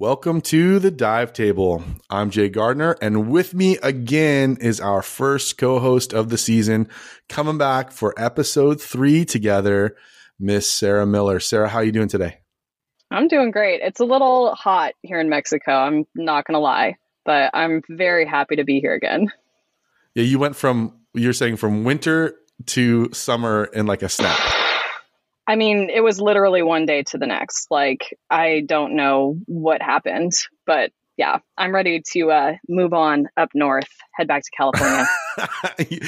Welcome to the dive table. I'm Jay Gardner, and with me again is our first co-host of the season, coming back for episode three together, Miss Sarah Miller. Sarah, how are you doing today? I'm doing great. It's a little hot here in Mexico. I'm not gonna lie, but I'm very happy to be here again. Yeah, you went from you're saying from winter to summer in like a snap. I mean, it was literally one day to the next. Like, I don't know what happened, but yeah, I'm ready to uh, move on up north, head back to California.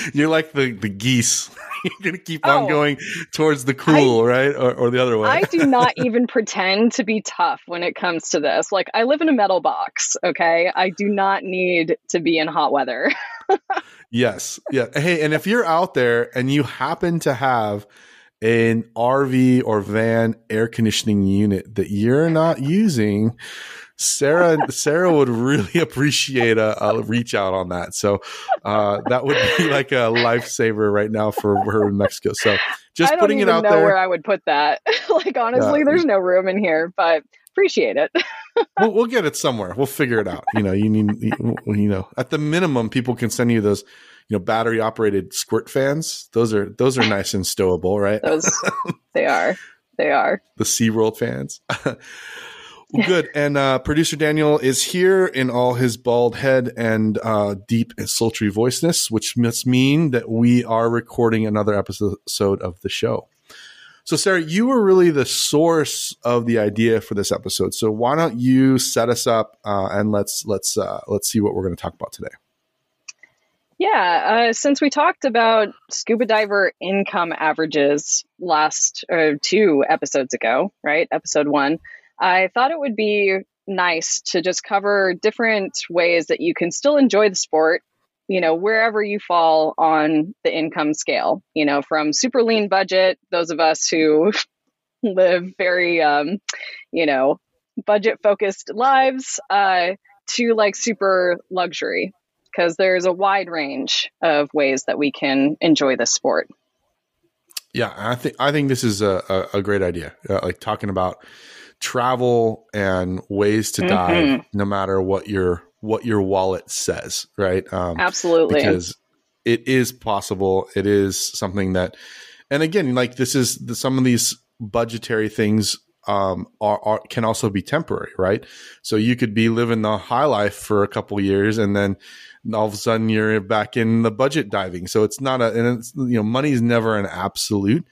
You're like the, the geese. You're going to keep on oh, going towards the cool, I, right? Or, or the other way. I do not even pretend to be tough when it comes to this. Like, I live in a metal box, okay? I do not need to be in hot weather. yes. Yeah. Hey, and if you're out there and you happen to have an RV or van air conditioning unit that you're not using, Sarah Sarah would really appreciate a, a, reach out on that. So uh, that would be like a lifesaver right now for her in Mexico. So just putting it out know there. Where I would put that, like honestly, yeah. there's no room in here, but appreciate it. we'll, we'll, get it somewhere. We'll figure it out. You know, you need you know at the minimum, people can send you those you know battery operated squirt fans. Those are those are nice and stowable right? Those they are. They are. The SeaWorld fans. Well, good. And uh, producer daniel is here in all his bald head and uh, deep and sultry voiceness which must mean that we are recording another episode of the show. So sarah you were really the source of the idea for this episode. So why don't you set us up uh, and let's let's uh, let's see what we're going to talk about today yeah, uh, since we talked about scuba diver income averages last uh, two episodes ago, right? Episode one, I thought it would be nice to just cover different ways that you can still enjoy the sport, you know, wherever you fall on the income scale, you know, from super lean budget, those of us who live very, um, you know, budget focused lives, uh, to like super luxury because there's a wide range of ways that we can enjoy this sport. Yeah, I think I think this is a, a, a great idea. Uh, like talking about travel and ways to dive, mm-hmm. no matter what your what your wallet says, right? Um, Absolutely, because it is possible. It is something that, and again, like this is the, some of these budgetary things um, are, are, can also be temporary, right? So you could be living the high life for a couple years, and then all of a sudden you're back in the budget diving. So it's not a, and it's, you know, money is never an absolute.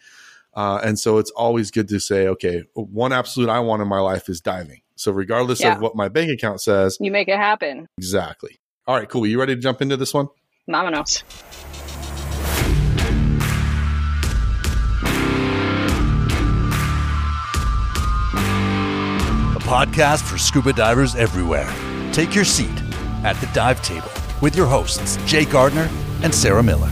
Uh, and so it's always good to say, okay, one absolute I want in my life is diving. So regardless yeah. of what my bank account says, you make it happen. Exactly. All right, cool. You ready to jump into this one? Vámonos. Podcast for scuba divers everywhere. Take your seat at the dive table with your hosts, Jay Gardner and Sarah Miller.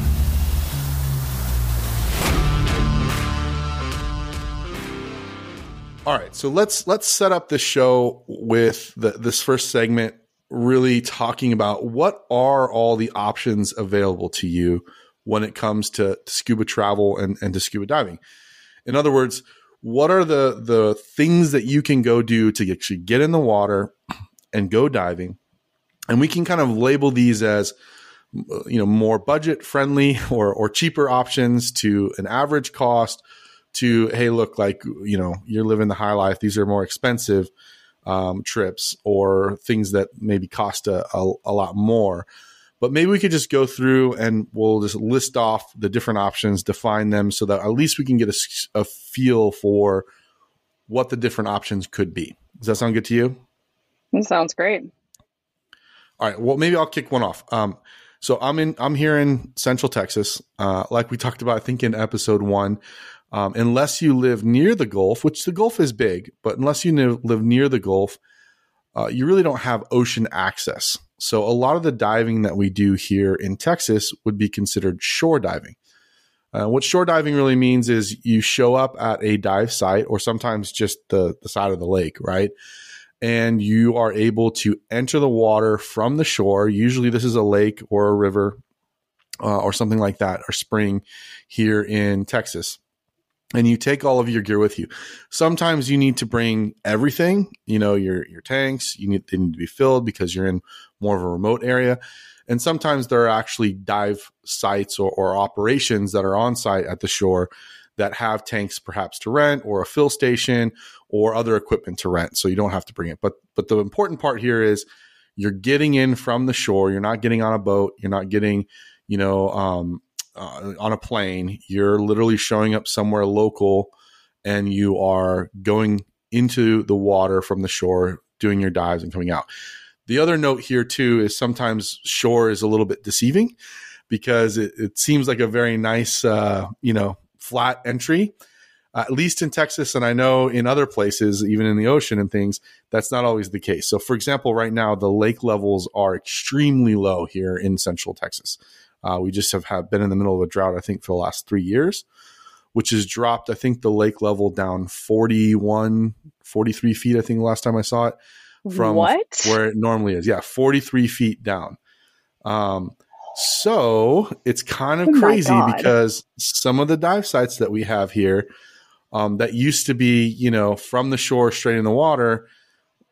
All right, so let's let's set up the show with the, this first segment really talking about what are all the options available to you when it comes to, to scuba travel and, and to scuba diving. In other words, what are the the things that you can go do to actually get in the water and go diving? And we can kind of label these as you know more budget friendly or or cheaper options to an average cost to hey look like you know you're living the high life. These are more expensive um, trips or things that maybe cost a, a, a, lot more but maybe we could just go through and we'll just list off the different options define them so that at least we can get a, a feel for what the different options could be does that sound good to you it sounds great all right. Well, maybe I'll kick one off. Um, so I'm in, I'm here in Central Texas. Uh, like we talked about, I think in episode one, um, unless you live near the Gulf, which the Gulf is big, but unless you live near the Gulf, uh, you really don't have ocean access. So a lot of the diving that we do here in Texas would be considered shore diving. Uh, what shore diving really means is you show up at a dive site or sometimes just the, the side of the lake, right? and you are able to enter the water from the shore. Usually, this is a lake or a river uh, or something like that, or spring here in Texas. And you take all of your gear with you. Sometimes you need to bring everything, you know, your your tanks, you need they need to be filled because you're in more of a remote area. And sometimes there are actually dive sites or, or operations that are on site at the shore that have tanks perhaps to rent or a fill station or other equipment to rent. So you don't have to bring it. But but the important part here is you're getting in from the shore. You're not getting on a boat. You're not getting, you know, um, uh, on a plane. You're literally showing up somewhere local and you are going into the water from the shore, doing your dives and coming out. The other note here, too, is sometimes shore is a little bit deceiving because it, it seems like a very nice, uh, you know, flat entry. Uh, at least in Texas, and I know in other places, even in the ocean and things, that's not always the case. So, for example, right now, the lake levels are extremely low here in central Texas. Uh, we just have, have been in the middle of a drought, I think, for the last three years, which has dropped, I think, the lake level down 41, 43 feet, I think, the last time I saw it from what? where it normally is. Yeah, 43 feet down. Um, so it's kind of Oh crazy because some of the dive sites that we have here um, that used to be, you know, from the shore straight in the water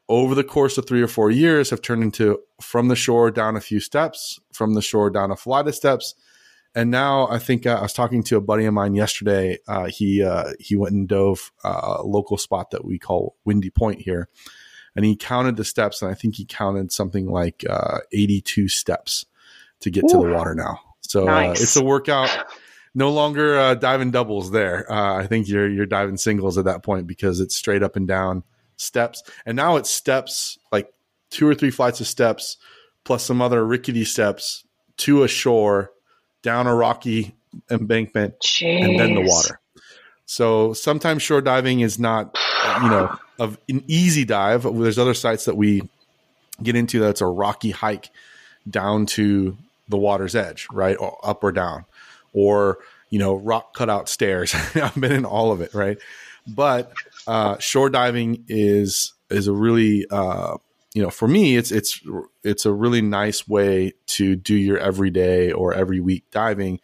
over the course of three or four years have turned into from the shore down a few steps, from the shore down a flight of steps. And now I think uh, I was talking to a buddy of mine yesterday. Uh, he uh, he went and dove uh, a local spot that we call Windy Point here, and he counted the steps, and I think he counted something like uh, 82 steps to get to the water now. So Nice. uh, it's a workout. No longer uh, diving doubles there. Uh, I think you're you're diving singles at that point because it's straight up and down steps, and now it's steps like two or three flights of steps plus some other rickety steps to a shore, down a rocky embankment, and then the water. So sometimes shore diving is not, you know, of an easy dive. There's other sites that we get into that's a rocky hike down to the water's edge, right, or up or down, or you know, rock cutout stairs. I've been in all of it, right? But uh, shore diving is is a really uh, you know for me it's it's it's a really nice way to do your everyday or every week diving.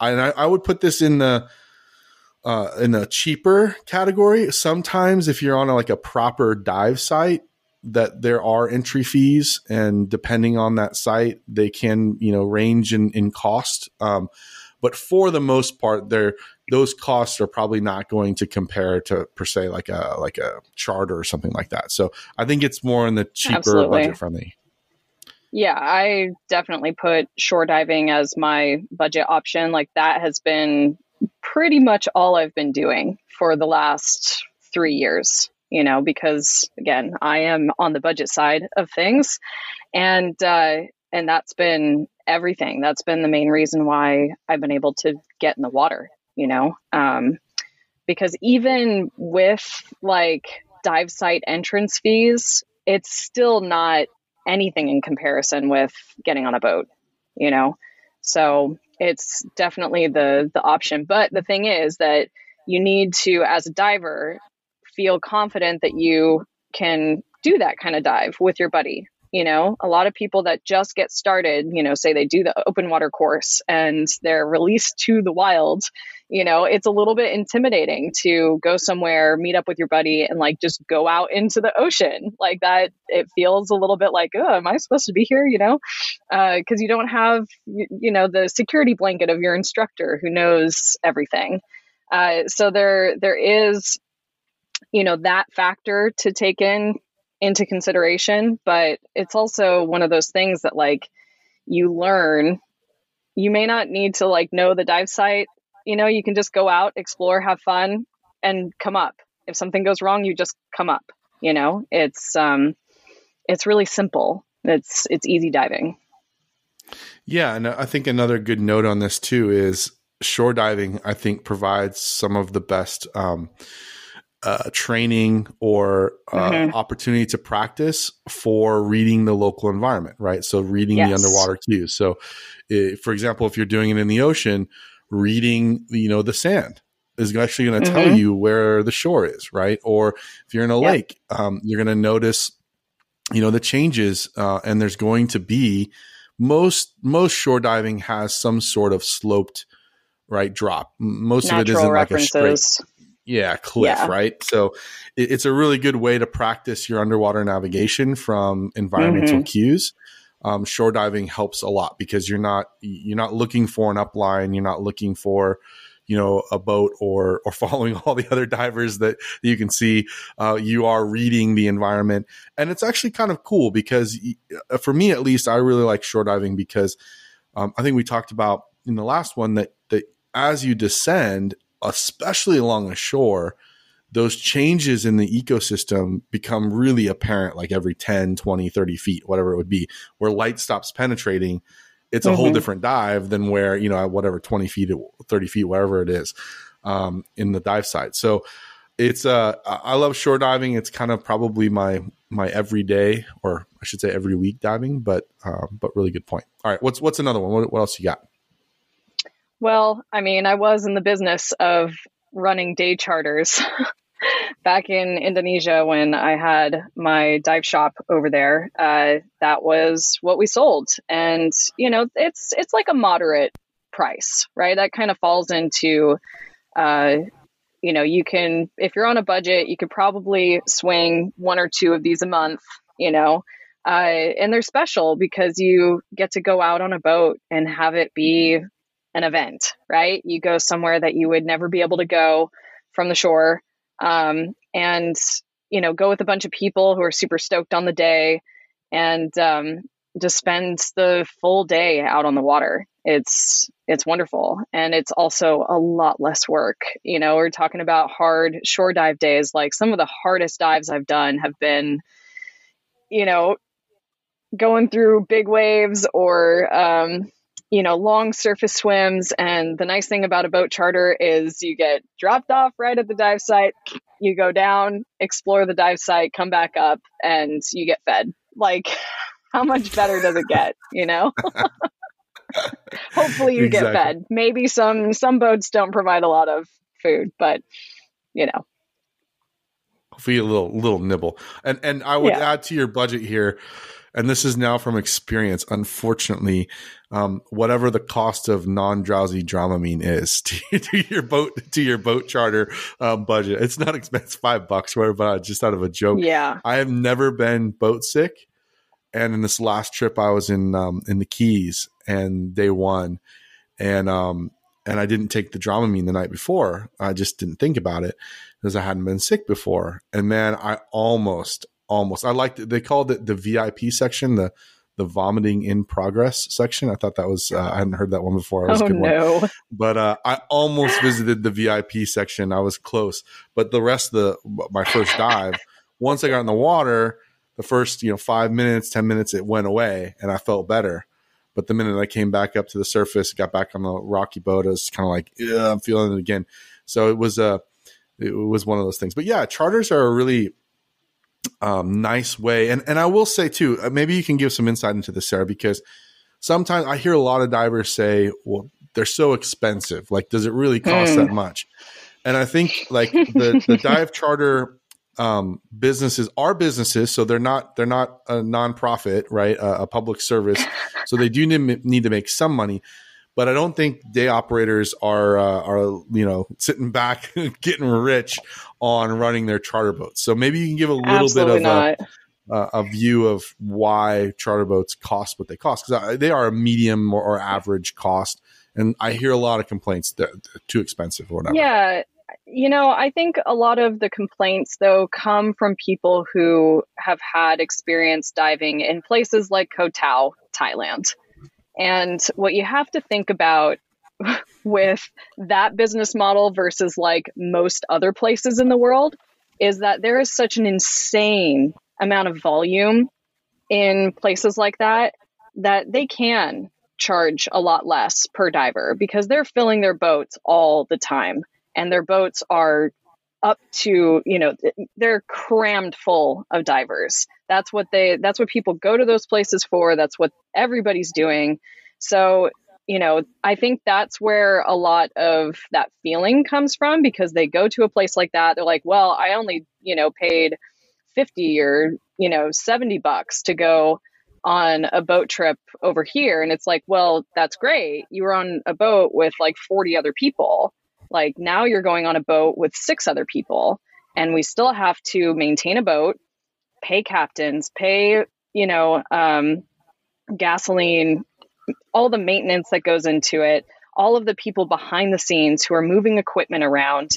And I, I would put this in the uh, in the cheaper category. Sometimes if you're on a, like a proper dive site that there are entry fees and depending on that site they can you know range in, in cost. Um, but for the most part they're those costs are probably not going to compare to per se like a like a charter or something like that. So I think it's more in the cheaper Absolutely. budget friendly. Yeah, I definitely put shore diving as my budget option. Like that has been pretty much all I've been doing for the last three years, you know, because again, I am on the budget side of things. And, uh, and that's been everything. That's been the main reason why I've been able to get in the water, you know, um, because even with like dive site entrance fees, it's still not anything in comparison with getting on a boat, you know? So it's definitely the the option. But the thing is that you need to, as a diver, feel confident that you can do that kind of dive with your buddy. You know, a lot of people that just get started, you know, say they do the open water course and they're released to the wild, you know, it's a little bit intimidating to go somewhere, meet up with your buddy, and like just go out into the ocean like that. It feels a little bit like, oh, am I supposed to be here? You know, because you don't have, you know, the security blanket of your instructor who knows everything. Uh, so there, there is, you know, that factor to take in into consideration, but it's also one of those things that like you learn. You may not need to like know the dive site. You know, you can just go out, explore, have fun, and come up. If something goes wrong, you just come up. You know, it's um, it's really simple. It's it's easy diving. Yeah, and I think another good note on this too is shore diving. I think provides some of the best um, uh, training or uh, Mhm. opportunity to practice for reading the local environment. Right, so reading the underwater cues. So, i for example, if you're doing it in the ocean, reading you know the sand is actually going to tell Mhm. you where the shore is. Right, or if you're in a Yep. lake, um, you're going to notice you know the changes, uh, and there's going to be most most shore diving has some sort of sloped right? Drop. Most Natural of it isn't references. like a straight yeah, cliff, Yeah. right? So it, it's a really good way to practice your underwater navigation from environmental Mhm. cues. Um, shore diving helps a lot because you're not you're not looking for an upline, you're not looking for you know a boat or or following all the other divers that you can see. Uh, you are reading the environment, and it's actually kind of cool because for me at least, I really like shore diving because um, I think we talked about in the last one that that as you descend, especially along the shore, those changes in the ecosystem become really apparent like every 10, 20, 30 feet, whatever it would be, where light stops penetrating. It's a whole Mhm. different dive than where, you know, at whatever 20 feet, 30 feet, wherever it is um, in the dive site So it's, uh, I I love shore diving. It's kind of probably my, my everyday, or I should say every week diving, but, um, but really good point. All right. What's, what's another one? What, what else you got? Well, I mean, I was in the business of running day charters back in Indonesia when I had my dive shop over there. Uh, that was what we sold, and you know, it's it's like a moderate price, right? That kind of falls into, uh, you know, you can if you're on a budget, you could probably swing one or two of these a month, you know. Uh, and they're special because you get to go out on a boat and have it be an event, right? You go somewhere that you would never be able to go from the shore, um, and you know, go with a bunch of people who are super stoked on the day, and um, just spend the full day out on the water. It's it's wonderful, and it's also a lot less work. You know, we're talking about hard shore dive days. Like some of the hardest dives I've done have been, you know, going through big waves or um, you know, long surface swims. And the nice thing about a boat charter is you get dropped off right at the dive site. You go down, explore the dive site, come back up, and you get fed. Like, how much better does it get? You know. Hopefully, you get fed. Maybe some some boats don't provide a lot of food, but you know. Hopefully a little little nibble. And and I would Yeah. add to your budget here, and this is now from experience. Unfortunately, um, whatever the cost of non drowsy Dramamine is to, to your boat to your boat charter um, budget, it's not expensive. Five bucks, whatever. But just out of a joke, Yeah. I have never been boat sick, and in this last trip, I was in um, in the Keys and day one, and um and I didn't take the Dramamine the night before. I just didn't think about it because I hadn't been sick before. And man, I almost almost I liked it. They called it the VIP section, the the vomiting in progress section. I thought that was uh, I hadn't heard that one before. That was Oh a good one no. but uh, I almost visited the VIP section. I was close, but the rest of the my first dive, once I got in the water, the first you know five minutes, ten minutes, it went away, and I felt better. But the minute I came back up to the surface, got back on the rocky boat, I was kind of like, yeah, I'm feeling it again. So it was a, it was one of those things. But yeah, charters are a really um, nice way, and and I will say too, uh, maybe you can give some insight into this, Sarah, because sometimes I hear a lot of divers say, well, they're so expensive. Like, does it really cost Hmm. that much? And I think like the, the dive charter um, businesses are businesses, so they're not they're not a nonprofit, right? A, a public service, so they do need, need to make some money. But I don't think day operators are uh, are you know sitting back getting rich on running their charter boats. So maybe you can give a little Absolutely bit of a, not. uh, a view of why charter boats cost what they cost because they are a medium or, or average cost, and I hear a lot of complaints that they're too expensive or whatever. Yeah. You know, I think a lot of the complaints, though, come from people who have had experience diving in places like Koh Tao, Thailand. And what you have to think about with that business model versus like most other places in the world is that there is such an insane amount of volume in places like that that they can charge a lot less per diver because they're filling their boats all the time. And their boats are up to you know they're crammed full of divers that's what they that's what people go to those places for that's what everybody's doing so you know i think that's where a lot of that feeling comes from because they go to a place like that they're like well i only you know paid 50 or you know 70 bucks to go on a boat trip over here. And it's like, well, that's great. You were on a boat with like 40 other people. Like now you're going on a boat with six other people. And we still have to maintain a boat, pay captains, pay, you know, um, gasoline, all the maintenance that goes into it, all of the people behind the scenes who are moving equipment around,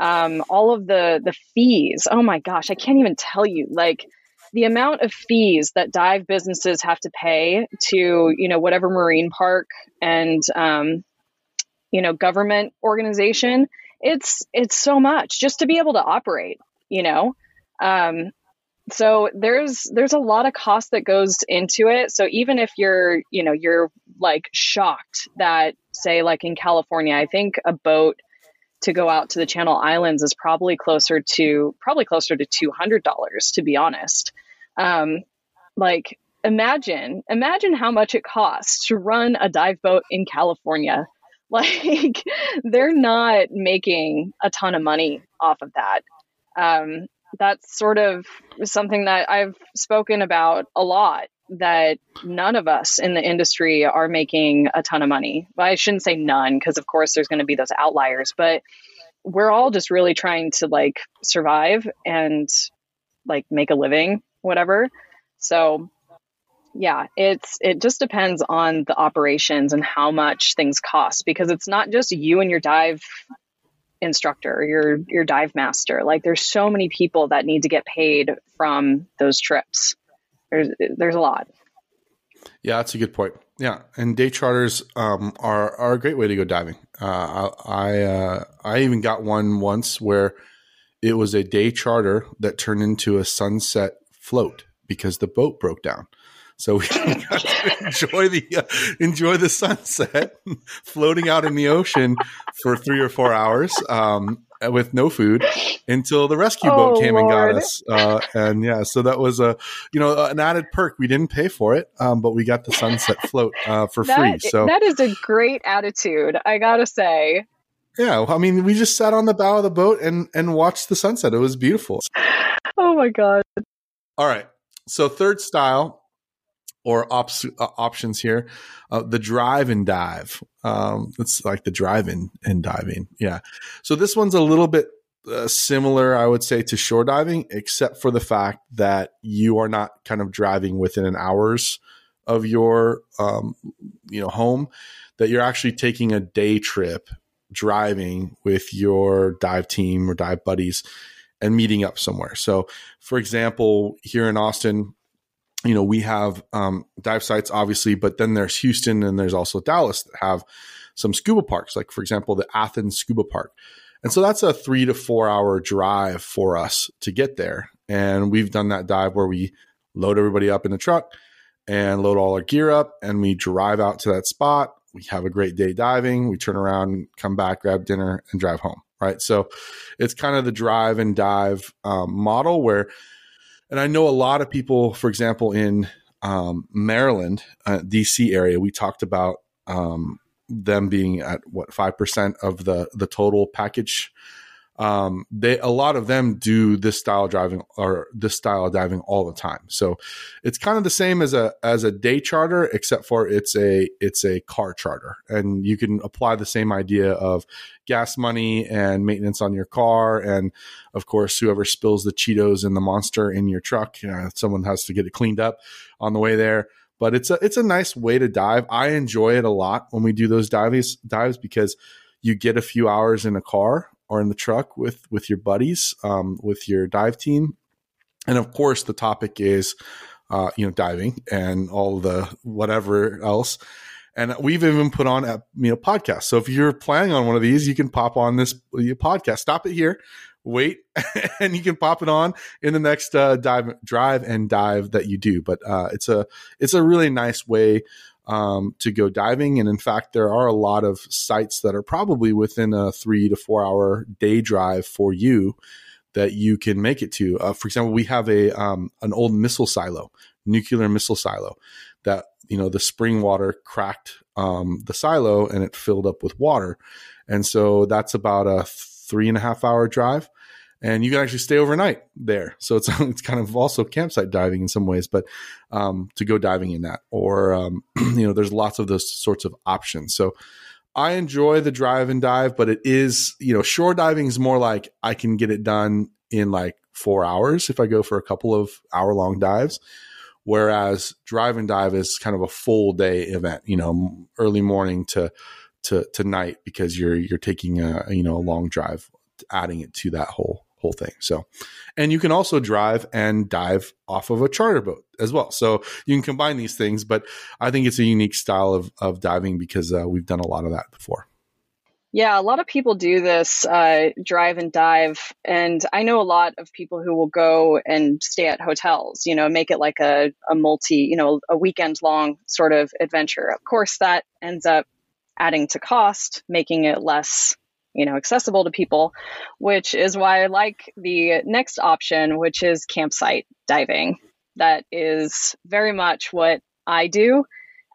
um, all of the the fees. Oh my gosh, I can't even tell you. Like the amount of fees that dive businesses have to pay to you know whatever marine park and um, you know government organization it's it's so much just to be able to operate you know um, so there's there's a lot of cost that goes into it. So even if you're you know you're like shocked that say like in california i think a boat to go out to the channel islands is probably closer to probably closer to $200 to be honest. Um, like imagine imagine how much it costs to run a dive boat in california. Like they're not making a ton of money off of that. Um, that's sort of something that i've spoken about a lot that none of us in the industry are making a ton of money i shouldn't say none because of course there's going to be those outliers but we're all just really trying to like survive and like make a living whatever. So yeah, it's it just depends on the operations and how much things cost because it's not just you and your dive instructor, your your dive master. Like there's so many people that need to get paid from those trips. There's there's a lot. Yeah, that's a good point. Yeah, and day charters um, are are a great way to go diving. Uh, I I, uh, I even got one once where it was a day charter that turned into a sunset float because the boat broke down. So we got to enjoy the uh, enjoy the sunset, floating out in the ocean for three or four hours um, with no food until the rescue oh, boat came Lord. and got us. Uh, and yeah, so that was a you know an added perk. We didn't pay for it, um, but we got the sunset float uh, for that, free. So that is a great attitude, I gotta say. Yeah, I mean, we just sat on the bow of the boat and and watched the sunset. It was beautiful. Oh my god. All right. So third style or op- uh, options here, uh, the drive and dive. Um, it's like the drive in and diving. Yeah. So this one's a little bit uh, similar, I would say, to shore diving, except for the fact that you are not kind of driving within an hours of your, um, you know, home. That you're actually taking a day trip driving with your dive team or dive buddies and meeting up somewhere. So, for example, here in Austin, you know, we have um, dive sites, obviously, but then there's Houston and there's also Dallas that have some scuba parks, like, for example, the Athens Scuba Park. And so that's a three to four hour drive for us to get there. And we've done that dive where we load everybody up in the truck and load all our gear up and we drive out to that spot. We have a great day diving. We turn around, come back, grab dinner, and drive home right? So it's kind of the drive and dive um, model where, and I know a lot of people, for example, in um, Maryland, uh, DC area, we talked about um, them being at what five percent of the the total package um, they a lot of them do this style driving or this style of diving all the time. So it's kind of the same as a as a day charter, except for it's a it's a car charter, and you can apply the same idea of gas money and maintenance on your car, and of course, whoever spills the Cheetos and the Monster in your truck, you know, someone has to get it cleaned up on the way there but it's a it's a nice way to dive. I enjoy it a lot when we do those dives dives because you get a few hours in a car or in the truck with with your buddies, um, with your dive team, and of course the topic is uh, you know diving and all the whatever else. And we've even put on a you know podcast. So if you're planning on one of these, you can pop on this podcast. Stop it here, wait, and you can pop it on in the next uh, dive, drive and dive that you do. But uh, it's a it's a really nice way um, to go diving. And in fact, there are a lot of sites that are probably within a three to four hour day drive for you that you can make it to. Uh, for example, we have a um, an old missile silo, nuclear missile silo, that you know the spring water cracked um, the silo and it filled up with water, and so that's about a three and a half hour drive. And you can actually stay overnight there. So it's it's kind of also campsite diving in some ways, but um, to go diving in that, or um, you know, there's lots of those sorts of options. So I enjoy the drive and dive, but it is you know, shore diving is more like I can get it done in like four hours if I go for a couple of hour long dives. Whereas drive and dive is kind of a full day event, you know, early morning to to to night because you're you're taking a you know a long drive, adding it to that whole whole thing. So, and you can also drive and dive off of a charter boat as well. So you can combine these things, but I think it's a unique style of, of diving because uh, we've done a lot of that before. Yeah, a lot of people do this uh, drive and dive. And I know a lot of people who will go and stay at hotels, you know, make it like a, a multi, you know, a weekend long sort of adventure. Of course, that ends up adding to cost, making it less you know accessible to people which is why i like the next option which is campsite diving. That is very much what i do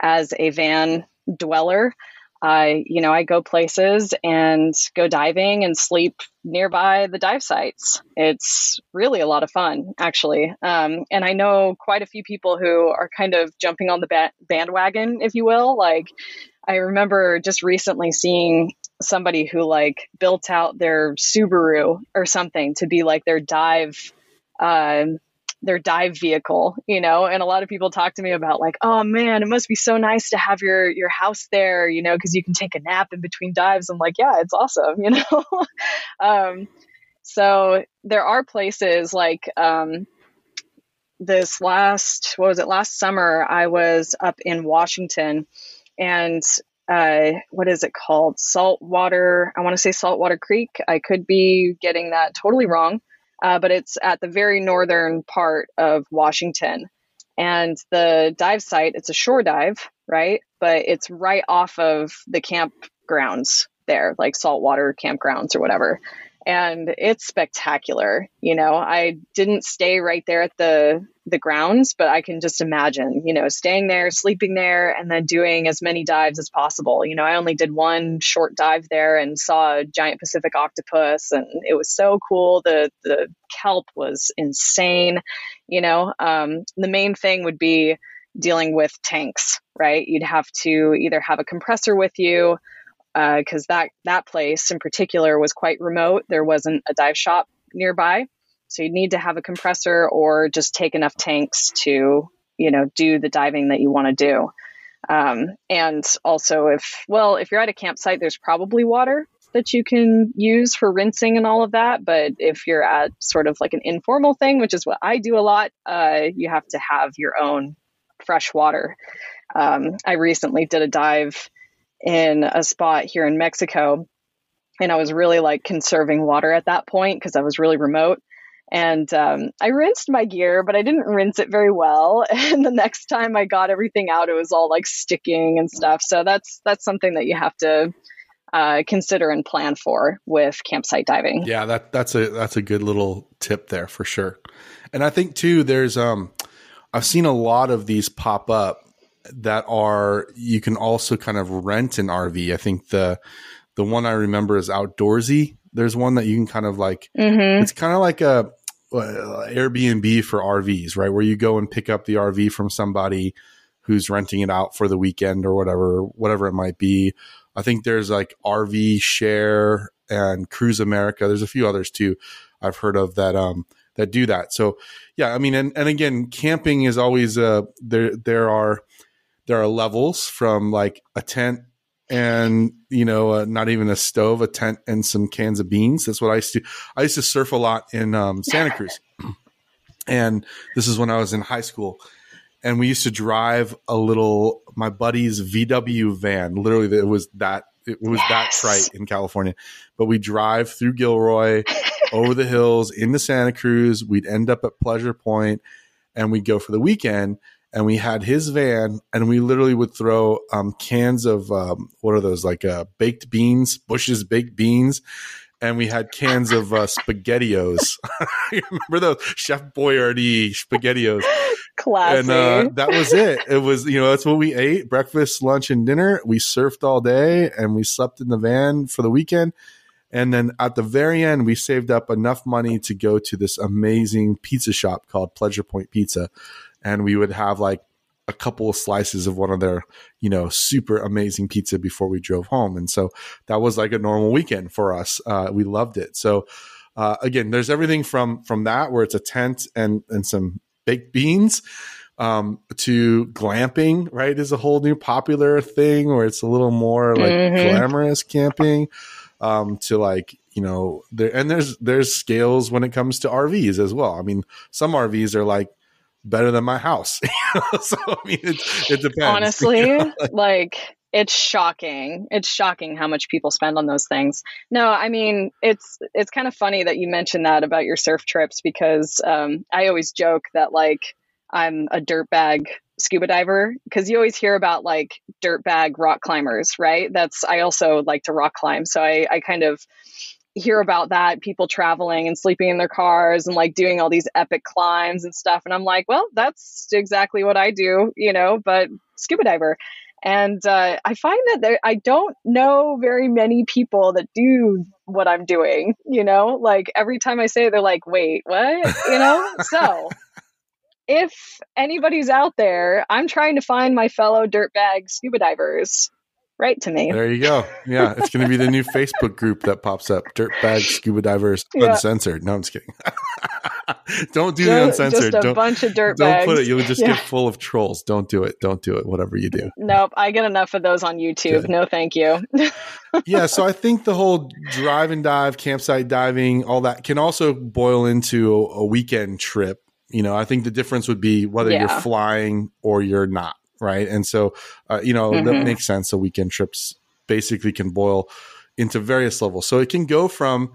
as a van dweller. I you know i go places and go diving and sleep nearby the dive sites. It's really a lot of fun actually. Um, and i know quite a few people who are kind of jumping on the ba- bandwagon if you will. Like I remember just recently seeing somebody who like built out their Subaru or something to be like their dive uh, their dive vehicle, you know, and a lot of people talk to me about like, oh man, it must be so nice to have your your house there, you know, because you can take a nap in between dives. I'm like, yeah, it's awesome, you know. um, so there are places like um, this last what was it last summer? I was up in Washington and uh, what is it called? Saltwater. I want to say Saltwater Creek. I could be getting that totally wrong, uh, but it's at the very northern part of Washington. And the dive site, it's a shore dive, right? But it's right off of the campgrounds there, like saltwater campgrounds or whatever and it's spectacular. You know, I didn't stay right there at the the grounds, but I can just imagine, you know, staying there, sleeping there, and then doing as many dives as possible. You know, I only did one short dive there and saw a giant Pacific octopus, and it was so cool. The the kelp was insane. You know, um, the main thing would be dealing with tanks, right? You'd have to either have a compressor with you because uh, that that place in particular was quite remote. There wasn't a dive shop nearby, so you'd need to have a compressor or just take enough tanks to you know do the diving that you want to do. Um, and also, if well, if you're at a campsite, there's probably water that you can use for rinsing and all of that. But if you're at sort of like an informal thing, which is what I do a lot, uh, you have to have your own fresh water. Um, I recently did a dive in a spot here in Mexico. And I was really like conserving water at that point because I was really remote. And um, I rinsed my gear, but I didn't rinse it very well. And the next time I got everything out, it was all like sticking and stuff. So that's that's something that you have to uh, consider and plan for with campsite diving. Yeah, that that's a that's a good little tip there for sure. And I think too, there's um, I've seen a lot of these pop up that are you can also kind of rent an RV. I think the the one I remember is outdoorsy. There's one that you can kind of like. Mm-hmm. It's kind of like a uh, Airbnb for RVs, right? Where you go and pick up the RV from somebody who's renting it out for the weekend or whatever, whatever it might be. I think there's like RV Share and Cruise America. There's a few others too I've heard of that um that do that. So yeah, I mean, and and again, camping is always uh there there are there are levels from like a tent and you know uh, not even a stove a tent and some cans of beans. That's what i used to i used to surf a lot in um, santa cruz. And this is when i was in high school. And we used to drive a little my buddy's vw van. Literally it was that it was yes. that trite in california. But we drive through gilroy over the hills into santa cruz. We'd end up at pleasure point and we'd go for the weekend and we had his van and we literally would throw um, cans of um, what are those like uh, baked beans bush's baked beans and we had cans of uh, spaghettios. Remember those? Chef boyardee spaghettios. Classy. and uh, that was it. It was you know that's what we ate breakfast lunch and dinner. We surfed all day and we slept in the van for the weekend. And then at the very end, we saved up enough money to go to this amazing pizza shop called Pleasure Point Pizza. And we would have like a couple of slices of one of their, you know, super amazing pizza before we drove home. And so that was like a normal weekend for us. Uh, we loved it. So, uh, again, there's everything from, from that where it's a tent and, and some baked beans, um, to glamping, right? Is a whole new popular thing where it's a little more like mm-hmm. glamorous camping um, to like you know there and there's there's scales when it comes to RVs as well. I mean, some RVs are like better than my house. so I mean, it, it depends. Honestly, like it's shocking. It's shocking how much people spend on those things. No, I mean it's it's kind of funny that you mentioned that about your surf trips because um, I always joke that like I'm a dirtbag scuba diver because you always hear about like dirtbag rock climbers, right? That's I also like to rock climb, so I I kind of hear about that people traveling and sleeping in their cars and like doing all these epic climbs and stuff and i'm like well that's exactly what i do you know but scuba diver. And uh, i find that there, i don't know very many people that do what i'm doing you know? Like every time i say it, they're like wait what? You know? So if anybody's out there, I'm trying to find my fellow dirtbag scuba divers. Write to me. There you go. Yeah, it's going to be the new Facebook group that pops up: Dirtbag Scuba Divers yeah. Uncensored. No, I'm just kidding. don't do just, the uncensored. Just a don't, bunch of dirtbags. Don't put it. You'll just yeah. get full of trolls. Don't do it. Don't do it. Whatever you do. Nope. I get enough of those on YouTube. Good. No, thank you. yeah. So I think the whole drive and dive, campsite diving, all that can also boil into a, a weekend trip you know, I think the difference would be whether yeah. you're flying or you're not, right? And so, uh, you know, mm-hmm. that makes sense. So weekend trips basically can boil into various levels. So it can go from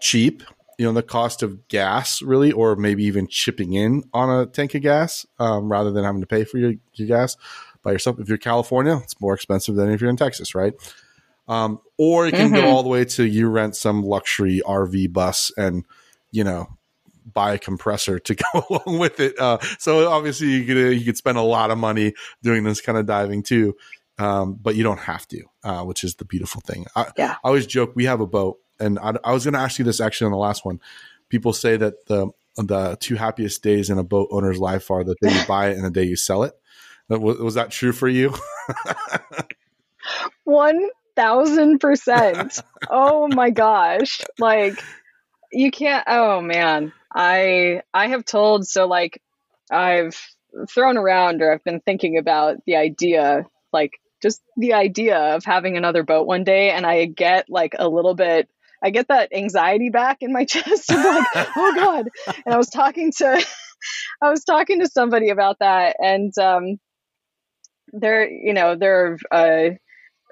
cheap, you know, the cost of gas really, or maybe even chipping in on a tank of gas um, rather than having to pay for your, your gas by yourself. If you're California, it's more expensive than if you're in Texas, right? Um, or it can mm-hmm. go all the way to you rent some luxury RV bus and, you know, buy a compressor to go along with it. Uh, so obviously you could you could spend a lot of money doing this kind of diving too, um, but you don't have to, uh, which is the beautiful thing. I, yeah. I always joke we have a boat, and I, I was going to ask you this actually on the last one. People say that the the two happiest days in a boat owner's life are the day you buy it and the day you sell it. Was, was that true for you? One thousand percent. Oh my gosh! Like you can't. Oh man, I I have told so like I've thrown around or I've been thinking about the idea like just the idea of having another boat one day and I get like a little bit I get that anxiety back in my chest of like oh god. And I was talking to I was talking to somebody about that and um they're you know they're uh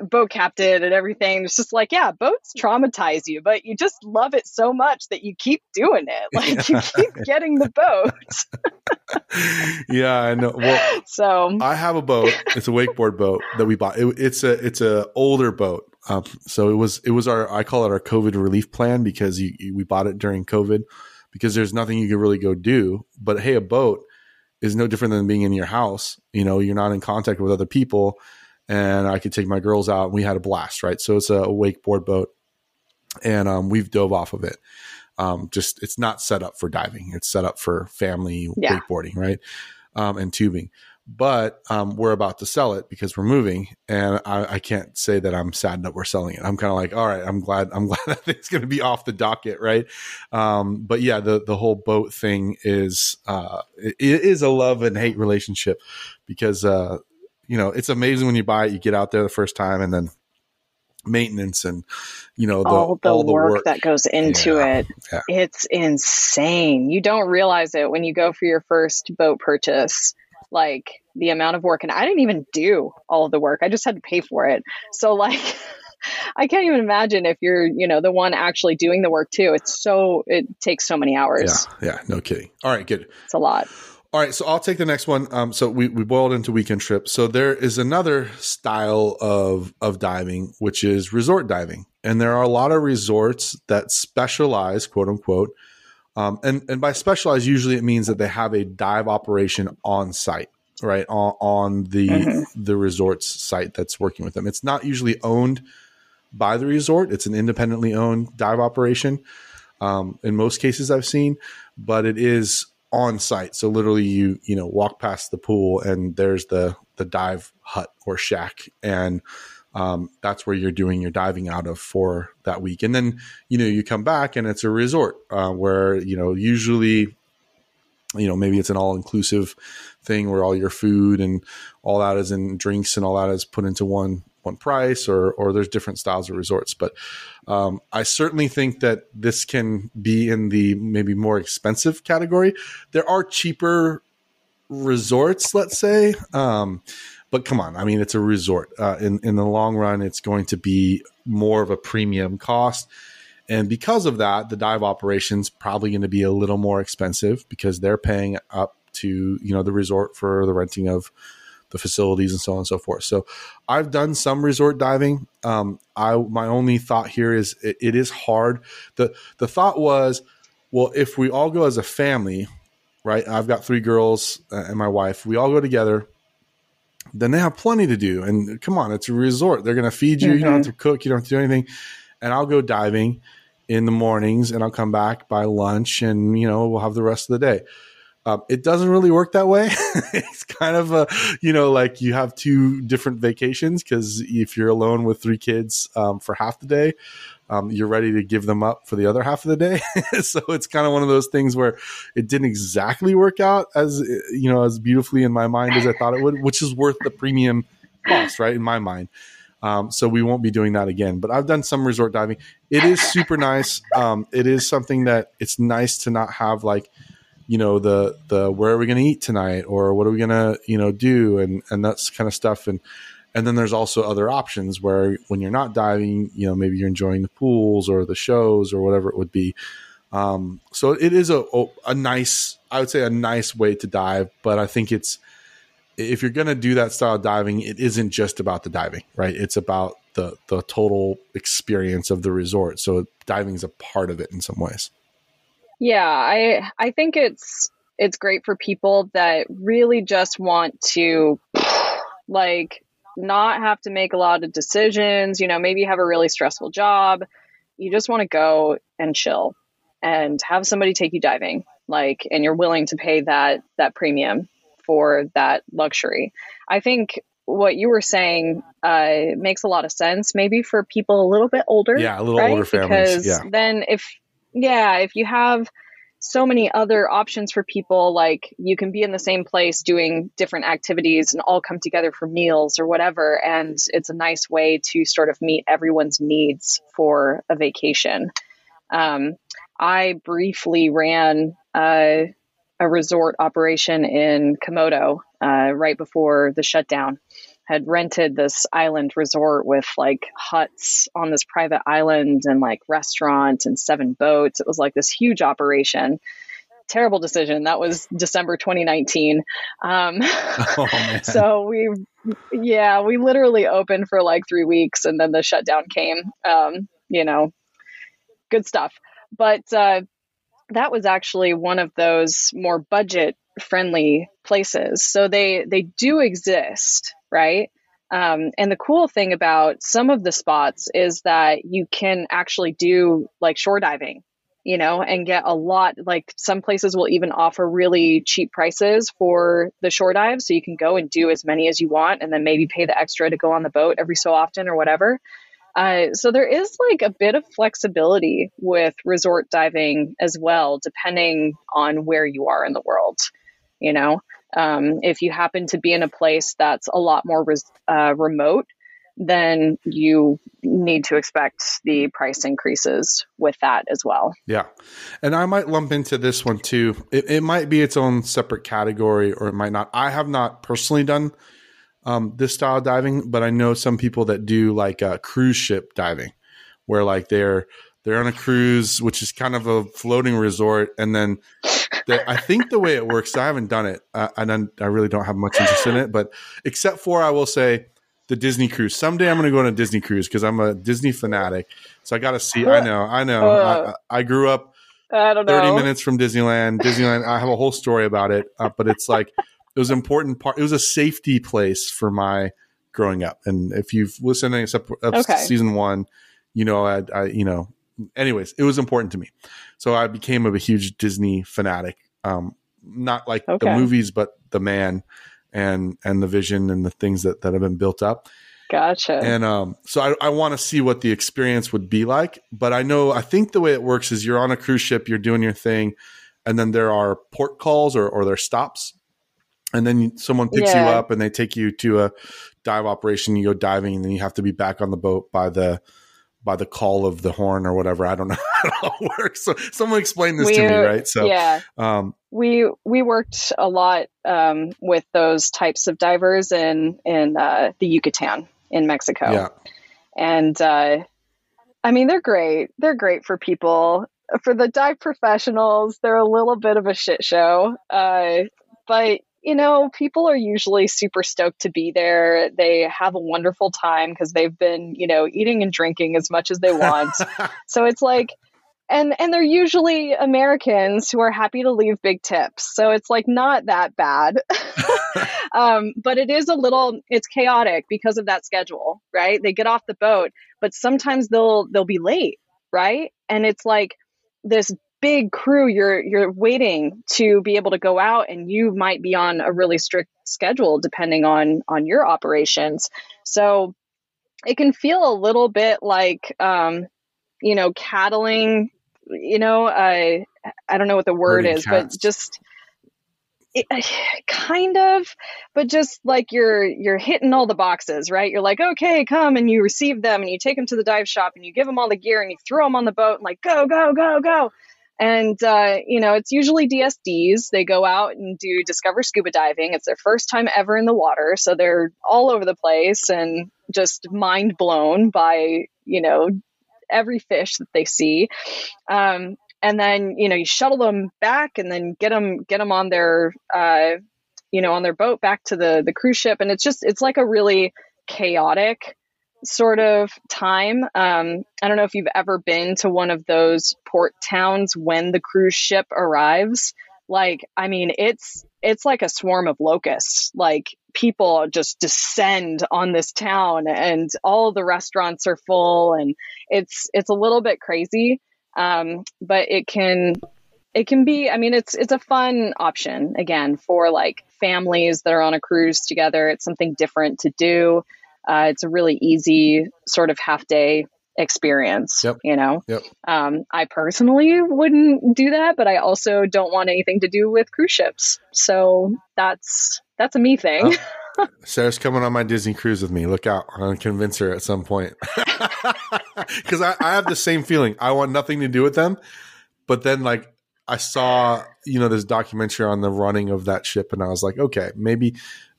boat captain and everything. It's just like, yeah, boats traumatize you, but you just love it so much that you keep doing it. Like you keep getting the boat. yeah, I know. Well, so I have a boat. It's a wakeboard boat that we bought. It, it's a it's a older boat. Um, so it was it was our I call it our COVID relief plan because you, you, we bought it during COVID because there's nothing you can really go do. But hey, a boat is no different than being in your house. You know, you're not in contact with other people and I could take my girls out. And we had a blast, right? So it's a, wakeboard boat, and um, we've dove off of it. Um, just it's not set up for diving; it's set up for family yeah. wakeboarding, right? Um, and tubing. But um, we're about to sell it because we're moving, and I, I can't say that I'm sad that we're selling it. I'm kind of like, all right, I'm glad, I'm glad that it's going to be off the docket, right? Um, but yeah, the the whole boat thing is uh, it, it is a love and hate relationship because uh, you know, it's amazing when you buy it, you get out there the first time and then maintenance and you know the, all the, all the work, work, that goes into yeah, it. Yeah. it's insane. You don't realize it when you go for your first boat purchase like the amount of work and i didn't even do all of the work i just had to pay for it. So like i can't even imagine if you're you know the one actually doing the work too. It's so it takes so many hours. Yeah yeah no kidding. All right good. It's a lot all right, so I'll take the next one. Um, so we, we boiled into weekend trip. So there is another style of of diving, which is resort diving, and there are a lot of resorts that specialize, quote unquote, um, and and by specialize, usually it means that they have a dive operation on site, right on, on the mm-hmm. the resort's site that's working with them. It's not usually owned by the resort. It's an independently owned dive operation. Um, in most cases I've seen, but it is on site. So literally you, you know, walk past the pool and there's the, the dive hut or shack. And, um, that's where you're doing your diving out of for that week. And then, you know, you come back and it's a resort, uh, where, you know, usually, you know, maybe it's an all inclusive thing where all your food and all that is in drinks and all that is put into one one price or or there's different styles of resorts. But um, i certainly think that this can be in the maybe more expensive category. There are cheaper resorts let's say um, but come on. I mean it's a resort. Uh, in in the long run it's going to be more of a premium cost. And because of that the dive operations probably going to be a little more expensive because they're paying up to you know the resort for the renting of the facilities and so on and so forth. So I've done some resort diving. Um, I my only thought here is it, it is hard. the The thought was, well, if we all go as a family, right? I've got three girls uh, and my wife. We all go together. Then they have plenty to do. And come on, it's a resort. They're going to feed you. Mm-hmm. You don't have mm-hmm. to cook. You don't have to do anything. And I'll go diving in the mornings and I'll come back by lunch and, you know, we'll have the rest of the day. Um, it doesn't really work that way. it's kind of a, you know, like you have two different vacations because if you're alone with three kids um, for half the day, um, you're ready to give them up for the other half of the day. so it's kind of one of those things where it didn't exactly work out as, you know, as beautifully in my mind as I thought it would, which is worth the premium cost, right? In my mind. Um, so we won't be doing that again. But I've done some resort diving. It is super nice. Um, it is something that it's nice to not have like you know the the where are we going to eat tonight? Or what are we going to you know do? And and that's kind of stuff. And and then there's also other options where when you're not diving you know maybe you're enjoying the pools or the shows or whatever it would be. Um, so it is a, a nice i would say a nice way to dive but i think it's if you're going to do that style of diving it isn't just about the diving right? It's about the the total experience of the resort. So diving is a part of it in some ways yeah, I I think it's it's great for people that really just want to like not have to make a lot of decisions, you know, maybe have a really stressful job. You just want to go and chill and have somebody take you diving like and you're willing to pay that that premium for that luxury. I think what you were saying uh, makes a lot of sense. Maybe for people a little bit older, yeah, a little right? older families. Because yeah. then if yeah, if you have so many other options for people, like you can be in the same place doing different activities and all come together for meals or whatever. And it's a nice way to sort of meet everyone's needs for a vacation. Um, I briefly ran a resort operation in Komodo uh, right before the shutdown had rented this island resort with like huts on this private island and like restaurant and seven boats. It was like this huge operation. Terrible decision. That was December 2019. Um, oh, so we, yeah, we literally opened for like three weeks and then the shutdown came. Um, you know, good stuff. But uh, that was actually one of those more budget friendly places. So they they do exist right? Um, and the cool thing about some of the spots is that you can actually do like shore diving, you know, and get a lot. Like some places will even offer really cheap prices for the shore dive. So you can go and do as many as you want and then maybe pay the extra to go on the boat every so often or whatever. Uh, so there is like a bit of flexibility with resort diving as well, depending on where you are in the world, you know. Um, if you happen to be in a place that's a lot more res- uh, remote, then you need to expect the price increases with that as well. Yeah. And I might lump into this one too. It, it might be its own separate category or it might not. I have not personally done um, this style of diving, but I know some people that do like uh, cruise ship diving where like they're they're on a cruise, which is kind of a floating resort, and then I think the way it works, I haven't done it, uh, and I really don't have much interest in it. But except for, I will say, the Disney cruise. Someday I'm going to go on a Disney cruise because I'm a Disney fanatic. So I got to see. I know, I know. Uh, I, I, grew up I don't know. 30 minutes from Disneyland. Disneyland. I have a whole story about it, uh, but it's like it was an important part. It was a safety place for my growing up. And if you've listened to except Okay. season one, you know, I, I, you know, anyways, it was important to me. So I became a huge Disney fanatic. Um, not like the movies, but the man and and the vision and the things that that have been built up. Gotcha. And um, so I, I want to see what the experience would be like. But I know, I think the way it works is you're on a cruise ship, you're doing your thing, and then there are port calls or, or there stops. And then someone picks you up and they take you to a dive operation. You go diving, and then you have to be back on the boat by the by the call of the horn or whatever. I don't know how it all works. So someone explain this to me, right? So yeah. um, we we worked a lot um, with those types of divers in in uh, the Yucatan in Mexico, yeah, and uh, I mean they're great. They're great for people. For the dive professionals, they're a little bit of a shit show, uh, but you know people are usually super stoked to be there. They have a wonderful time because they've been you know eating and drinking as much as they want. So it's like, and and they're usually Americans who are happy to leave big tips. So it's like not that bad. um, but it is a little, it's chaotic because of that schedule, right? They get off the boat, but sometimes they'll they'll be late, right? And it's like this big crew you're you're waiting to be able to go out and you might be on a really strict schedule depending on on your operations. So it can feel a little bit like um you know cattling you know i i don't know what the word Herding is cats. but just it, kind of but just like you're you're hitting all the boxes right? You're like okay come and you receive them and you take them to the dive shop and you give them all the gear and you throw them on the boat and like go go go go and uh, you know it's usually dsds they go out and do discover scuba diving. It's their first time ever in the water so they're all over the place and just mind blown by you know every fish that they see. Um, and then you know you shuttle them back and then get them get them on their uh, you know on their boat back to the the cruise ship. And it's just it's like a really chaotic sort of time. Um, i don't know if you've ever been to one of those port towns when the cruise ship arrives. Like i mean it's it's like a swarm of locusts. Like people just descend on this town and all the restaurants are full and it's it's a little bit crazy. Um, but it can it can be i mean it's it's a fun option again for like families that are on a cruise together. It's something different to do uh, it's a really easy sort of half day experience Yep. you know Yep. um, i personally wouldn't do that but i also don't want anything to do with cruise ships so that's that's a me thing Sarah's coming on my Disney cruise with me. Look out. I'm to convince her at some point. Because I, I have the same feeling. I want nothing to do with them. But then, like, I saw, you know, this documentary on the running of that ship, and I was like, okay, maybe,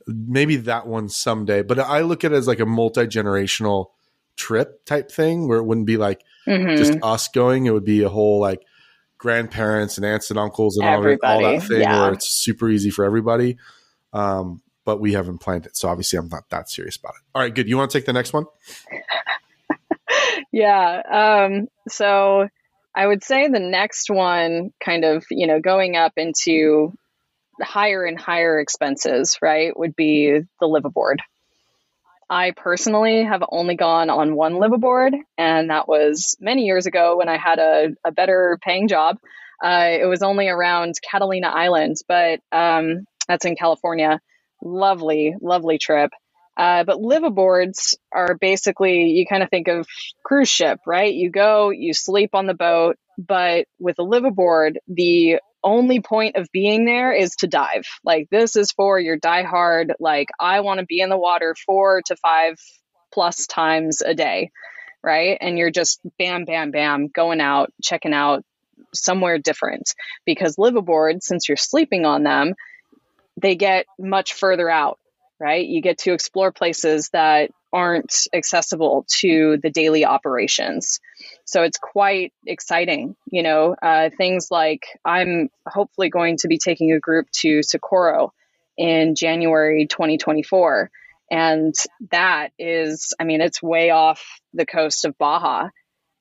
maybe that one someday. But I look at it as like a multi generational trip type thing where it wouldn't be like Mhm. just us going. It would be a whole like grandparents and aunts and uncles and all, that- all that thing yeah. where it's super easy for everybody. Um, but we haven't planned it, so obviously I'm not that serious about it. All right, good. You want to take the next one? yeah. Um, so I would say the next one, kind of, you know, going up into higher and higher expenses, right, would be the liveaboard. I personally have only gone on one liveaboard, and that was many years ago when I had a, a better paying job. Uh, it was only around Catalina Island, but um, that's in California. Lovely, lovely trip. Uh, but liveaboards are basically, you kind of think of cruise ship, right? You go, you sleep on the boat, but with a liveaboard, the only point of being there is to dive. Like this is for your diehard, like I want to be in the water four to five plus times a day, right? And you're just bam, bam, bam, going out, checking out somewhere different. Because liveaboards, since you're sleeping on them, they get much further out, right? You get to explore places that aren't accessible to the daily operations. So it's quite exciting, you know, uh, things like I'm hopefully going to be taking a group to Socorro in January 2024. And that is, I mean, it's way off the coast of Baja.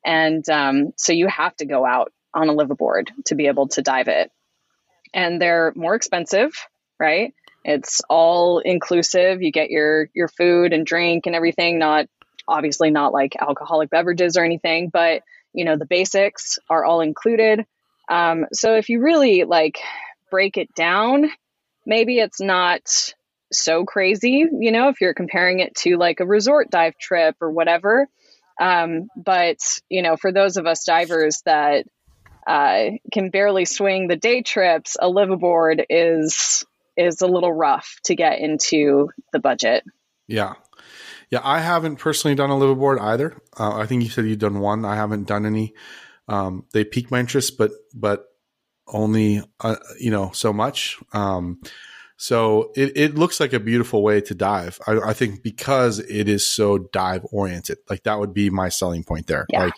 And um, so you have to go out on a liveaboard to be able to dive it. And they're more expensive, right? It's all inclusive. You get your your food and drink and everything. Not obviously not like alcoholic beverages or anything, but you know the basics are all included. Um, so if you really like break it down, maybe it's not so crazy. You know, if you're comparing it to like a resort dive trip or whatever. Um, but you know, for those of us divers that uh, can barely swing the day trips, a liveaboard is is a little rough to get into the budget. Yeah. Yeah, I haven't personally done a liveaboard either. Uh, I think you said you've done one. I haven't done any. Um, they piqued my interest, but but only uh, you know so much. Um, so it, it looks like a beautiful way to dive. I, I, think because it is so dive oriented, like that would be my selling point there. Yeah. Like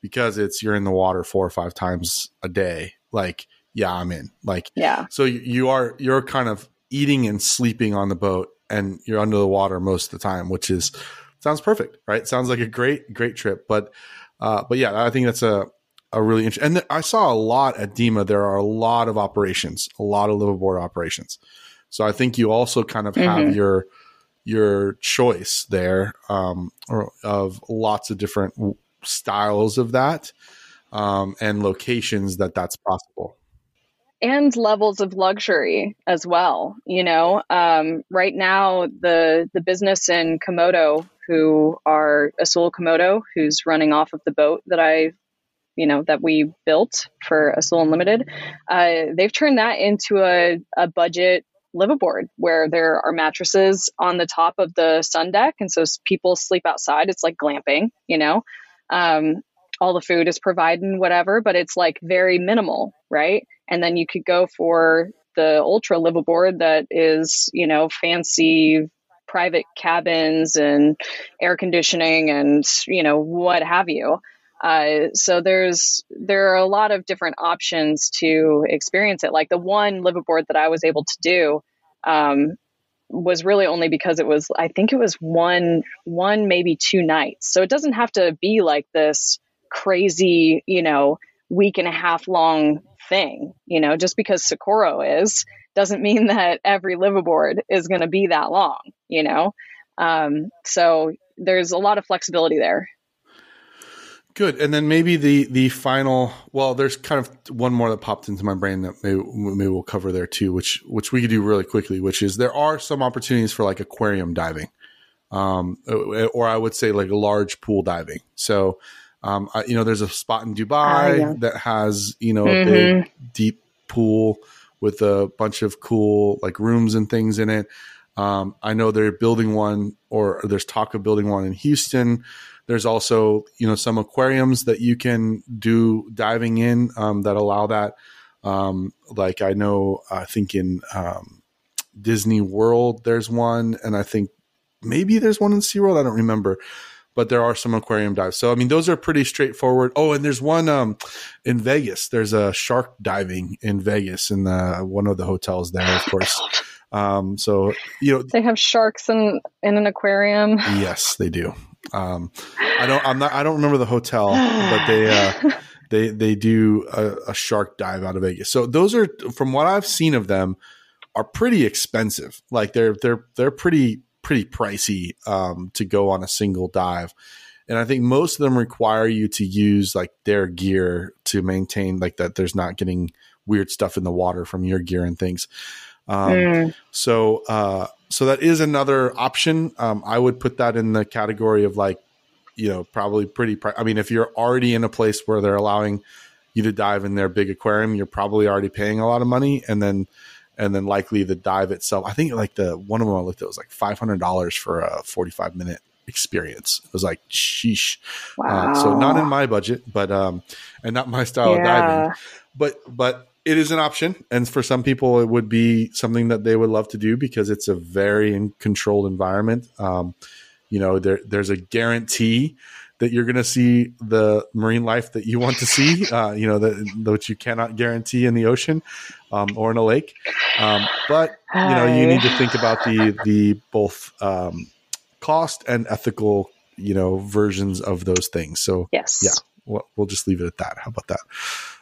because it's you're in the water four or five times a day. Like yeah, I'm in. Like, yeah. So you are you're kind of eating and sleeping on the boat, and you're under the water most of the time, which is sounds perfect, right? Sounds like a great great trip. But uh, but yeah, I think that's a a really interesting. And I saw a lot at DEMA. There are a lot of operations, a lot of liveaboard operations. So I think you also kind of have mm-hmm. your your choice there um, of lots of different styles of that um, and locations that that's possible and levels of luxury as well. You know, um, right now the the business in Komodo, who are Azul Komodo, who's running off of the boat that I, you know, that we built for Azul Unlimited, uh, they've turned that into a, a budget liveaboard where there are mattresses on the top of the sun deck, and so people sleep outside. It's like glamping, you know. Um, all the food is provided and whatever, but it's like very minimal, right? And then you could go for the ultra liveaboard that is, you know, fancy private cabins and air conditioning and, you know, what have you. Uh, so there's there are a lot of different options to experience it. Like the one liveaboard that I was able to do um, was really only because it was I think it was one one maybe two nights. So it doesn't have to be like this crazy, you know, week and a half long thing. You know, just because Socorro is doesn't mean that every liveaboard is going to be that long, you know? Um, so there's a lot of flexibility there. Good, and then maybe the the final. Well, there's kind of one more that popped into my brain that maybe, maybe we'll cover there too, which which we could do really quickly. Which is there are some opportunities for like aquarium diving, um, or I would say like large pool diving. So um, I, you know, there's a spot in Dubai uh, yeah. that has you know mm-hmm. a big deep pool with a bunch of cool like rooms and things in it. Um, I know they're building one, or there's talk of building one in Houston. There's also you know some aquariums that you can do diving in um, that allow that. Um, like I know, I think in um, Disney World there's one, and I think maybe there's one in SeaWorld. I don't remember but there are some aquarium dives. So I mean, those are pretty straightforward. Oh, and there's one um, in Vegas. There's a shark diving in Vegas in the one of the hotels there, of course. Um, so you know they have sharks in in an aquarium. Yes, they do. Um, I don't. I'm not. I don't remember the hotel, but they. Uh, they they do a, a shark dive out of Vegas. So those are from what I've seen of them are pretty expensive. Like they're they're they're pretty pretty pricey um, to go on a single dive. And I think most of them require you to use like their gear to maintain like that there's not getting weird stuff in the water from your gear and things. Um, mm. So, uh, so that is another option. Um, I would put that in the category of like, you know, probably pretty. Pri- I mean, if you're already in a place where they're allowing you to dive in their big aquarium, you're probably already paying a lot of money, and then and then likely the dive itself. I think like the one of them I looked at was like five hundred dollars for a forty five minute experience. It was like sheesh. Wow. Uh, so not in my budget, but um, and not my style yeah. of diving. But but it is an option, and for some people, it would be something that they would love to do because it's a very controlled environment. Um, you know, there there's a guarantee that you're going to see the marine life that you want to see, uh, you know, that which you cannot guarantee in the ocean um, or in a lake. Um, but you know, you need to think about the the both um, cost and ethical, you know, versions of those things. So yes, yeah, we'll, we'll just leave it at that. How about that?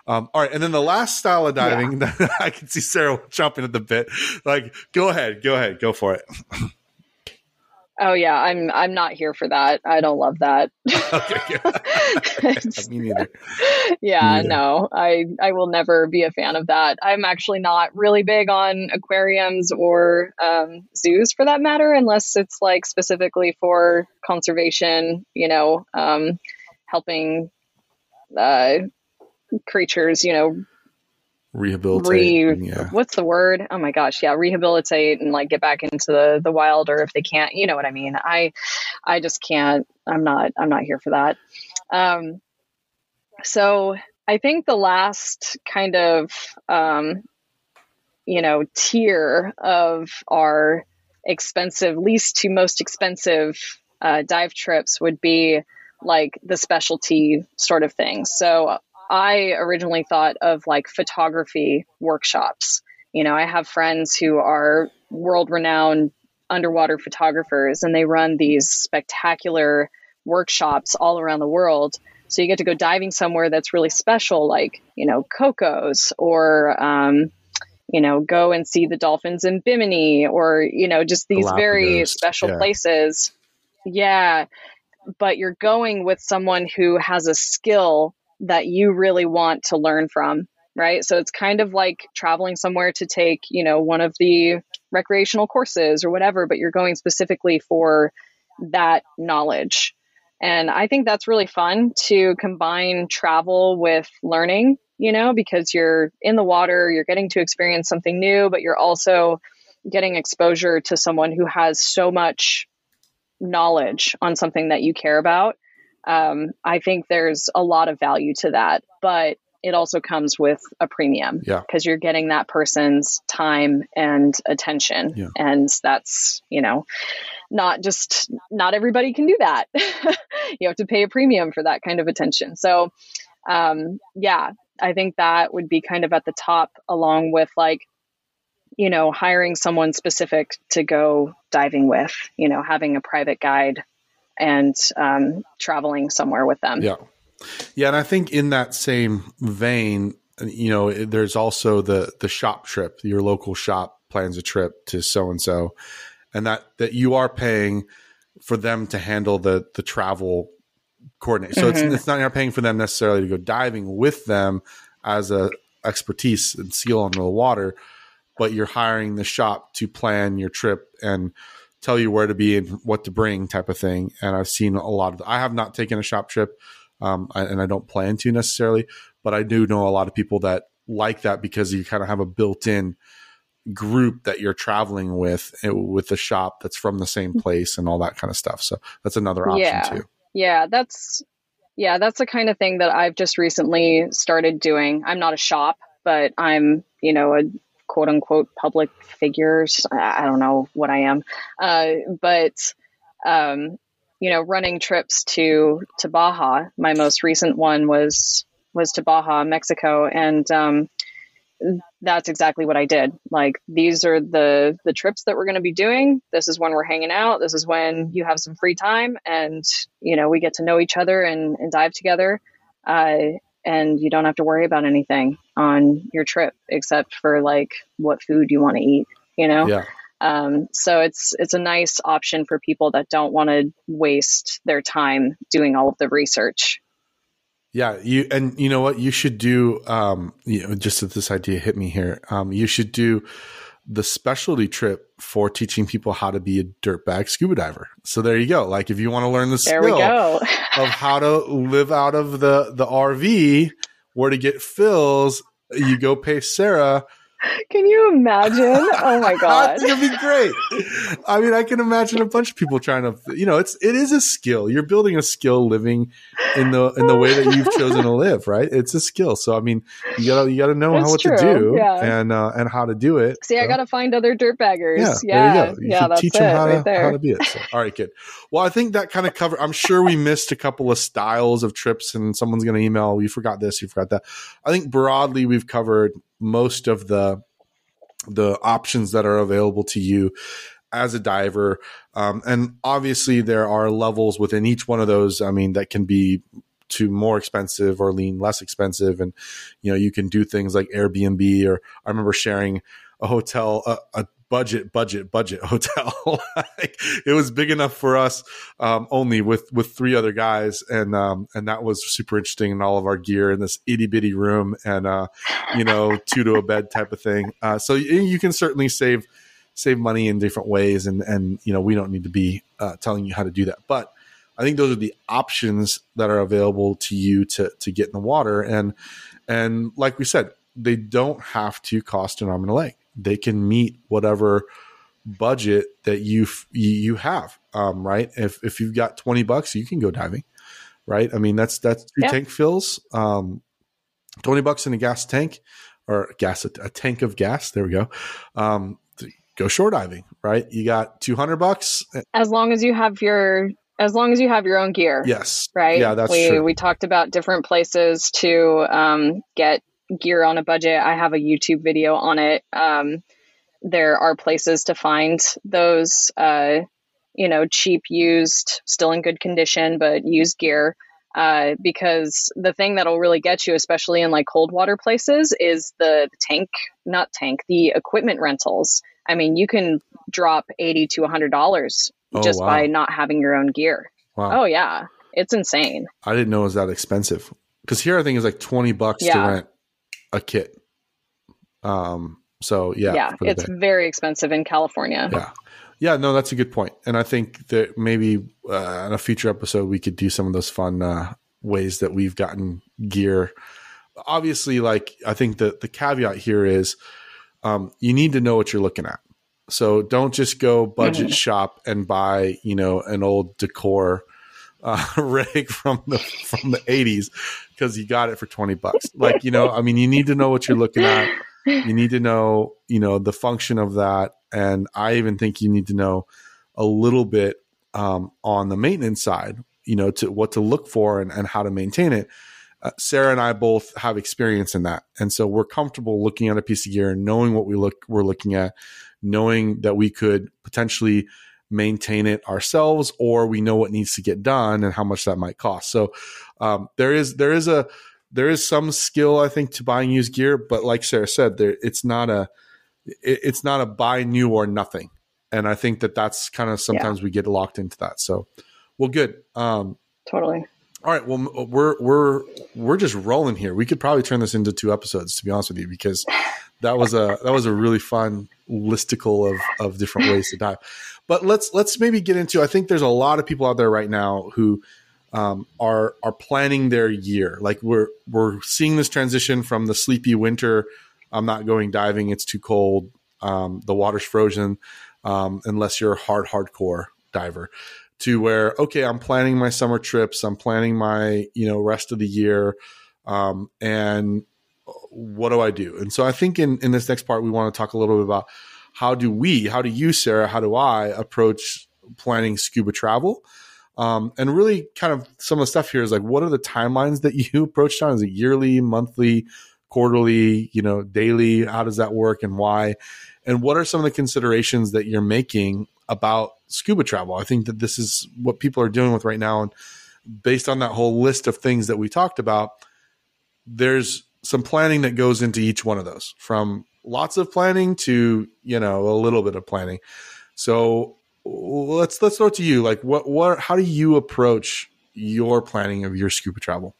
Um, all right, and then the last style of diving yeah. that I can see Sarah jumping at the bit. Like, go ahead, go ahead, go for it. Oh yeah, I'm I'm not here for that. I don't love that. okay, Me neither. Yeah, Me neither. no, I I will never be a fan of that. I'm actually not really big on aquariums or um, zoos for that matter, unless it's like specifically for conservation. You know, um, helping uh, creatures. You know, rehabilitate. Re, yeah. What's the word? Oh my gosh, yeah, rehabilitate and like get back into the the wild, or if they can't, you know what I mean. I I just can't. I'm not. I'm not here for that. Um, so I think the last kind of um, you know tier of our expensive, least to most expensive uh, dive trips would be like the specialty sort of things. So I originally thought of like photography workshops. You know, I have friends who are world renowned underwater photographers and they run these spectacular workshops all around the world. So you get to go diving somewhere that's really special, like, you know, Cocos or, um, you know, go and see the dolphins in Bimini or, you know, just these very special yeah. places. Yeah. But you're going with someone who has a skill that you really want to learn from, right? So it's kind of like traveling somewhere to take, you know, one of the recreational courses or whatever, but you're going specifically for that knowledge. And I think that's really fun to combine travel with learning, you know, because you're in the water, you're getting to experience something new, but you're also getting exposure to someone who has so much knowledge on something that you care about um, I think there's a lot of value to that, but it also comes with a premium yeah. because you're getting that person's time and attention. Yeah. and that's you know not just not everybody can do that. You have to pay a premium for that kind of attention. So um, yeah i think that would be kind of at the top along with like you know hiring someone specific to go diving with you know having a private guide and um, traveling somewhere with them. Yeah. Yeah. And I think in that same vein, you know, there's also the, the shop trip, your local shop plans a trip to so and so, and that, that you are paying for them to handle the, the travel coordinate. So mm-hmm. it's, it's not, you're paying for them necessarily to go diving with them as a expertise and skill on the water, but you're hiring the shop to plan your trip and tell you where to be and what to bring type of thing. And I've seen a lot of, I have not taken a shop trip um, and I don't plan to necessarily, but I do know a lot of people that like that because you kind of have a built in group that you're traveling with eh, with the shop that's from the same place and all that kind of stuff. So that's another option yeah. too. Yeah, that's yeah, that's the kind of thing that I've just recently started doing. I'm not a shop, but I'm, you know, a quote unquote public figures. I, don't know what I am, uh, but um, you know, running trips to to Baja. My most recent one was was to Baja, Mexico, and um, that's exactly what I did. Like these are the the trips that we're going to be doing. This is when we're hanging out. This is when you have some free time, and you know we get to know each other and, and dive together. Uh, and you don't have to worry about anything on your trip except for like what food you want to eat, you know? Yeah. Um, so it's it's a nice option for people that don't want to waste their time doing all of the research. Yeah, you and you know what you should do. Um, you know, just that this idea hit me here. Um, you should do the specialty trip for teaching people how to be a dirtbag scuba diver. So there you go. Like if you want to learn the there skill of how to live out of the the RV, where to get fills, you go pay Sarah can you imagine? Oh my god, gonna be great. I mean, I can imagine a bunch of people trying to. You know, it's it is a skill. You're building a skill living in the in the way that you've chosen to live. Right? It's a skill. So I mean, you gotta you gotta know how what true. to do yeah. and uh, and how to do it. See, so. I gotta find other dirtbaggers. Yeah, yeah, there you go. You yeah, that's teach it, them how right to how to be it. So, all right, kid. Well, I think that kind of covered. I'm sure we missed a couple of styles of trips, and someone's gonna email. You forgot this. You forgot that. I think broadly we've covered most of the the options that are available to you as a diver. Um, and obviously, there are levels within each one of those. I mean, that can be to more expensive or lean less expensive. And, you know, you can do things like Airbnb or I remember sharing a hotel, a, a budget, budget, budget hotel. like, it was big enough for us um, only with with three other guys, and um, and that was super interesting. And all of our gear in this itty bitty room, and uh, you know, two to a bed type of thing. Uh, so you, you can certainly save save money in different ways, and and you know, we don't need to be uh, telling you how to do that, but. I think those are the options that are available to you to to get in the water, and and like we said, they don't have to cost an arm and a leg they can meet whatever budget that you you have um, right? If if you've got 20 bucks you can go diving right? I mean that's that's two yeah. tank fills um, 20 bucks in a gas tank or gas a, a tank of gas there we go um, go shore diving right? You got 200 bucks as long as you have your as long as you have your own gear yes. right? Yeah that's we true. we talked about different places to um, get gear on a budget. I have a YouTube video on it. Um, there are places to find those, uh, you know, cheap, used, still in good condition, but used gear. Uh, because the thing that'll really get you, especially in like cold water places, is the tank, not tank, the equipment rentals. I mean, you can drop eighty to hundred dollars oh, just wow. by not having your own gear. Wow. Oh yeah, it's insane. I didn't know it was that expensive. Because here I think it's like twenty bucks yeah. to rent a kit. Um, so yeah, yeah, it's very expensive in California. Yeah, yeah, no, that's a good point, and I think that maybe uh, in a future episode we could do some of those fun uh, ways that we've gotten gear. Obviously, like I think that the caveat here is um, you need to know what you're looking at. So don't just go budget mm-hmm. shop and buy, you know, an old Dacor uh, rig from the from the 80s because you got it for 20 bucks. Like, you know, I mean, you need to know what you're looking at. You need to know, you know, the function of that. And I even think you need to know a little bit um, on the maintenance side, you know, to what to look for and, and how to maintain it. Uh, Sarah and I both have experience in that. And so we're comfortable looking at a piece of gear and knowing what we look, we're looking at, knowing that we could potentially maintain it ourselves or we know what needs to get done and how much that might cost. So um, there is there is a there is some skill I think to buying used gear, but like Sarah said, there it's not a it, it's not a buy new or nothing. And I think that that's kind of sometimes yeah. we get locked into that. So, well, good. Um, totally. All right. Well, we're we're we're just rolling here. We could probably turn this into two episodes, to be honest with you, because that was a that was a really fun listicle of of different ways to dive. But let's let's maybe get into. I think there's a lot of people out there right now who um, are are planning their year. Like we're we're seeing this transition from the sleepy winter. I'm not going diving; it's too cold. Um, the water's frozen, um, unless you're a hard hardcore diver. To where okay, I'm planning my summer trips. I'm planning my you know rest of the year, um, and what do I do? And so I think in in this next part we want to talk a little bit about how do we, how do you, Sarah, how do I approach planning scuba travel? Um, and really kind of some of the stuff here is like, what are the timelines that you approach on? Is it yearly, monthly, quarterly, you know, daily? How does that work and why? And what are some of the considerations that you're making about scuba travel? I think that this is what people are dealing with right now. And based on that whole list of things that we talked about, there's some planning that goes into each one of those from lots of planning to you know a little bit of planning. So let's let's throw to you. Like what what how do you approach your planning of your scuba travel?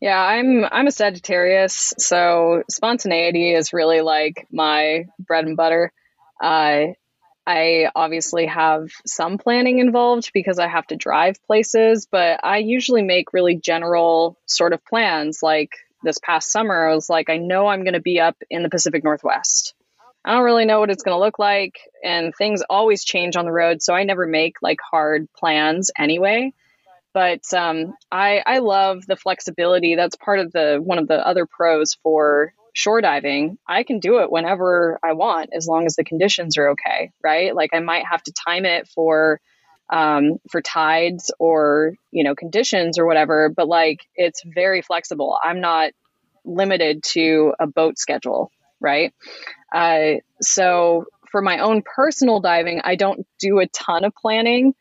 Yeah, I'm I'm a Sagittarius, so spontaneity is really like my bread and butter. Uh, I obviously have some planning involved because I have to drive places, but I usually make really general sort of plans like this past summer, I was like, I know I'm going to be up in the Pacific Northwest. I don't really know what it's going to look like, and things always change on the road, so I never make like hard plans anyway. But um, I I love the flexibility. That's part of the one of the other pros for shore diving. I can do it whenever I want as long as the conditions are okay, right? Like I might have to time it for um, for tides or you know conditions or whatever but like it's very flexible i'm not limited to a boat schedule right uh, so for my own personal diving i don't do a ton of planning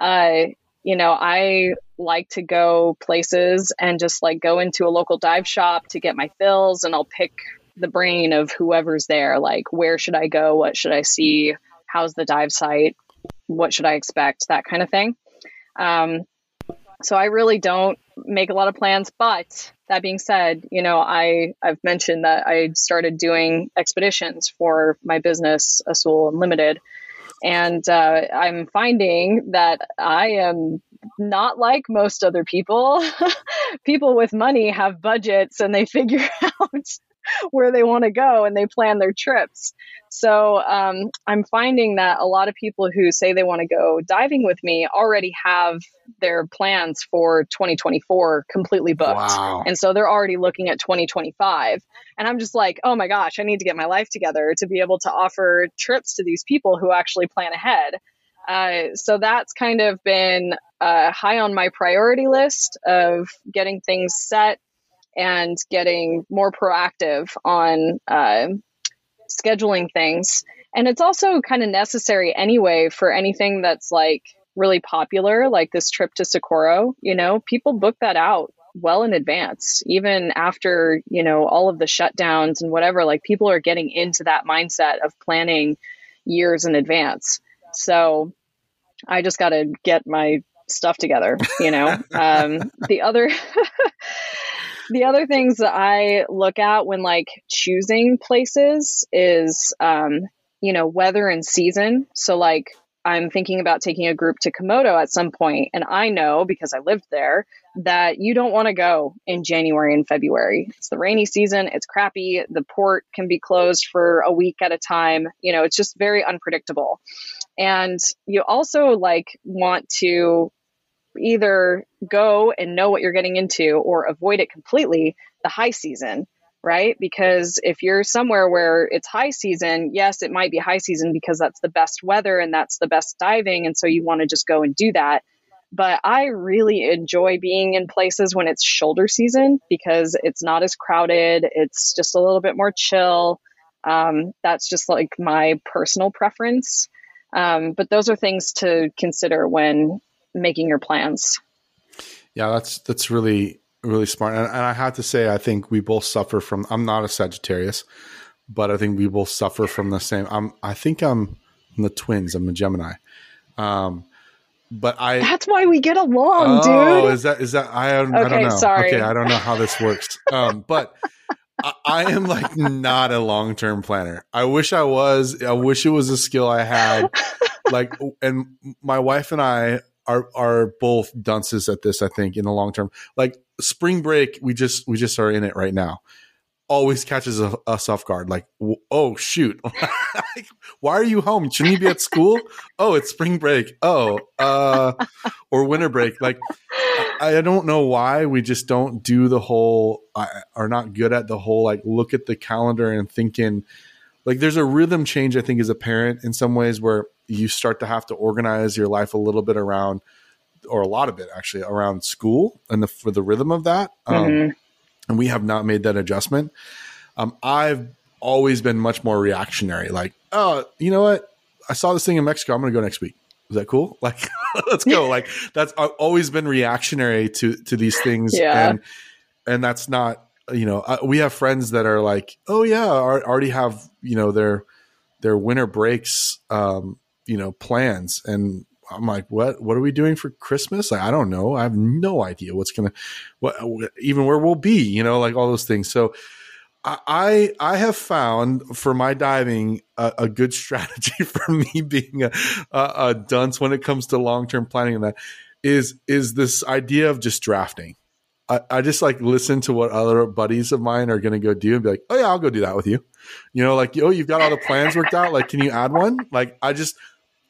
uh, you know, I like to go places and just like go into a local dive shop to get my fills and I'll pick the brain of whoever's there. Like, where should I go? What should I see? How's the dive site? What should I expect? That kind of thing. Um, so I really don't make a lot of plans. But that being said, you know, I I've mentioned that I started doing expeditions for my business, Azul Unlimited, and uh, I'm finding that I am not like most other people. people with money have budgets and they figure out where they want to go and they plan their trips. So um, I'm finding that a lot of people who say they want to go diving with me already have their plans for 2024 completely booked. Wow. And so they're already looking at 2025. And I'm just like, oh my gosh, I need to get my life together to be able to offer trips to these people who actually plan ahead. Uh, so that's kind of been uh, high on my priority list of getting things set and getting more proactive on uh, scheduling things. And it's also kind of necessary anyway for anything that's like really popular, like this trip to Socorro. You know, people book that out well in advance, even after, you know, all of the shutdowns and whatever. Like people are getting into that mindset of planning years in advance. So I just got to get my stuff together, you know. um, the other the other things that I look at when like choosing places is, um, you know, weather and season. So like I'm thinking about taking a group to Komodo at some point, and I know because I lived there that you don't want to go in January and February. It's the rainy season, it's crappy, the port can be closed for a week at a time. You know, it's just very unpredictable. And you also like want to either go and know what you're getting into or avoid it completely the high season, right? Because if you're somewhere where it's high season, yes, it might be high season because that's the best weather and that's the best diving. And so you want to just go and do that. But I really enjoy being in places when it's shoulder season because it's not as crowded, it's just a little bit more chill. Um, that's just like my personal preference. Um, but those are things to consider when making your plans. Yeah, that's that's really really smart. And, and I have to say, I think we both suffer from. I'm not a Sagittarius, but I think we both suffer from the same. I'm. I think I'm, I'm the twins. I'm a Gemini. Um, but I. That's why we get along, dude. oh, dude. Is that is that I? Don't, okay, I don't know. Sorry. Okay, I don't know how this works. Um, but. I, I am like not a long term planner. I wish I was. I wish it was a skill I had. Like, and my wife and I are are both dunces at this. I think in the long term, like spring break, we just we just are in it right now. Always catches a, us off guard. Like, oh shoot, why are you home? Shouldn't you be at school? oh, it's spring break. Oh, uh, or winter break. Like, I, I don't know why we just don't do the whole. Are not good at the whole like look at the calendar and thinking. Like, there's a rhythm change. I think as a parent in some ways where you start to have to organize your life a little bit around or a lot of it actually around school and the, for the rhythm of that um, mm-hmm. and we have not made that adjustment. Um, i've always been much more reactionary like oh you know what? I saw this thing in mexico. I'm gonna go next week. Is that cool? Like let's go. Like that's i've always been reactionary to to these things yeah. and and that's not you know uh, we have friends that are like oh yeah already have you know their their winter breaks um, you know plans and I'm like, what? What are we doing for Christmas? Like, I don't know. I have no idea what's gonna, what, even where we'll be. You know, like all those things. So, I I have found for my diving a, a good strategy for me being a, a, a dunce when it comes to long term planning. And that is is this idea of just drafting. I, I just like listen to what other buddies of mine are going to go do and be like, oh yeah, I'll go do that with you. You know, like oh, you've got all the plans worked out. Like, can you add one? Like, I just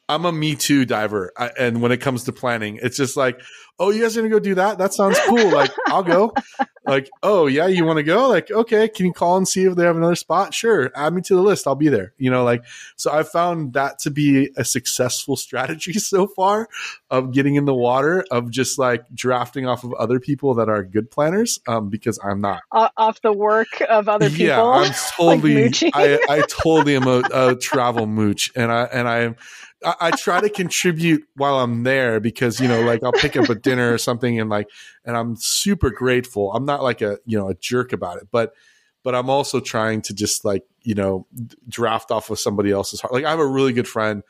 I'm a me too diver, I, and when it comes to planning, it's just like, oh, you guys are gonna go do that? That sounds cool. Like, I'll go. Like, oh yeah, you want to go? Like, okay, can you call and see if they have another spot? Sure, add me to the list. I'll be there. You know, like, so I found that to be a successful strategy so far of getting in the water of just like drafting off of other people that are good planners, um, because I'm not off the work of other people. Yeah, I'm totally. like I, I totally am a, a travel mooch, and I and I I, I, try to contribute while I'm there because you know, like I'll pick up a dinner or something, and like, and I'm super grateful. I'm not like a you know a jerk about it, but but I'm also trying to just like you know draft off of somebody else's heart. Like I have a really good friend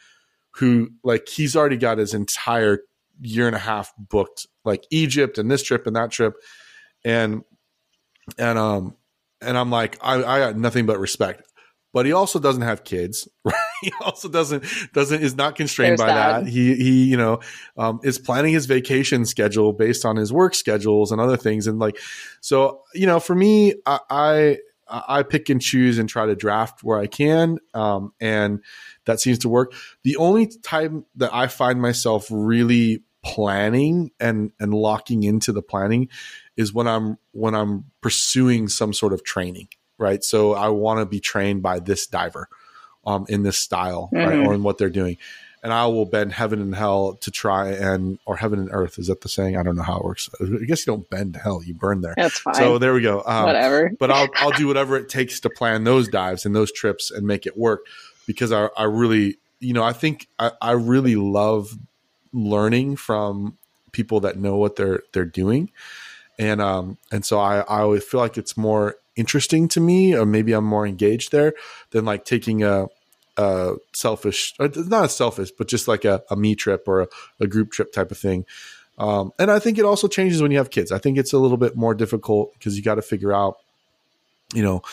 who like he's already got his entire year and a half booked, like Egypt and this trip and that trip, and and um and I'm like I, I got nothing but respect but he also doesn't have kids. Right? He also doesn't doesn't is not constrained There's by that. that. He he you know um, is planning his vacation schedule based on his work schedules and other things. And like so, you know, for me, I I, I pick and choose and try to draft where I can, um, and that seems to work. The only time that I find myself really planning and and locking into the planning is when I'm when I'm pursuing some sort of training right? So I want to be trained by this diver um, in this style, mm-hmm. right, or in what they're doing. And I will bend heaven and hell to try and, or heaven and earth. Is that the saying? I don't know how it works. I guess you don't bend hell; you burn there. That's fine. So there we go. Um, whatever. but I'll I'll do whatever it takes to plan those dives and those trips and make it work because I I really you know I think I, I really love learning from people that know what they're they're doing and um and so I I always feel like it's more interesting to me, or maybe I'm more engaged there than like taking a, a selfish, not a selfish, but just like a, a me trip or a, a, group trip type of thing. Um, and I think it also changes when you have kids. I think it's a little bit more difficult because you got to figure out, you know,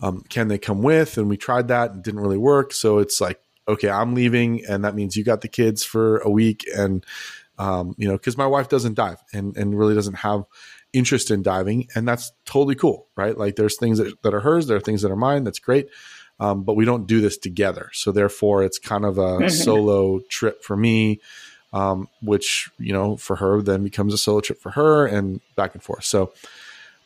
um, can they come with? And we tried that and didn't really work. So it's like, okay, I'm leaving, and that means you got the kids for a week, and um, you know, because my wife doesn't dive and and really doesn't have interest in diving, and that's totally cool, right? Like there's things that, that are hers, there are things that are mine. That's great. Um, but we don't do this together. So therefore, it's kind of a solo trip for me, um, which you know for her then becomes a solo trip for her, and back and forth. So,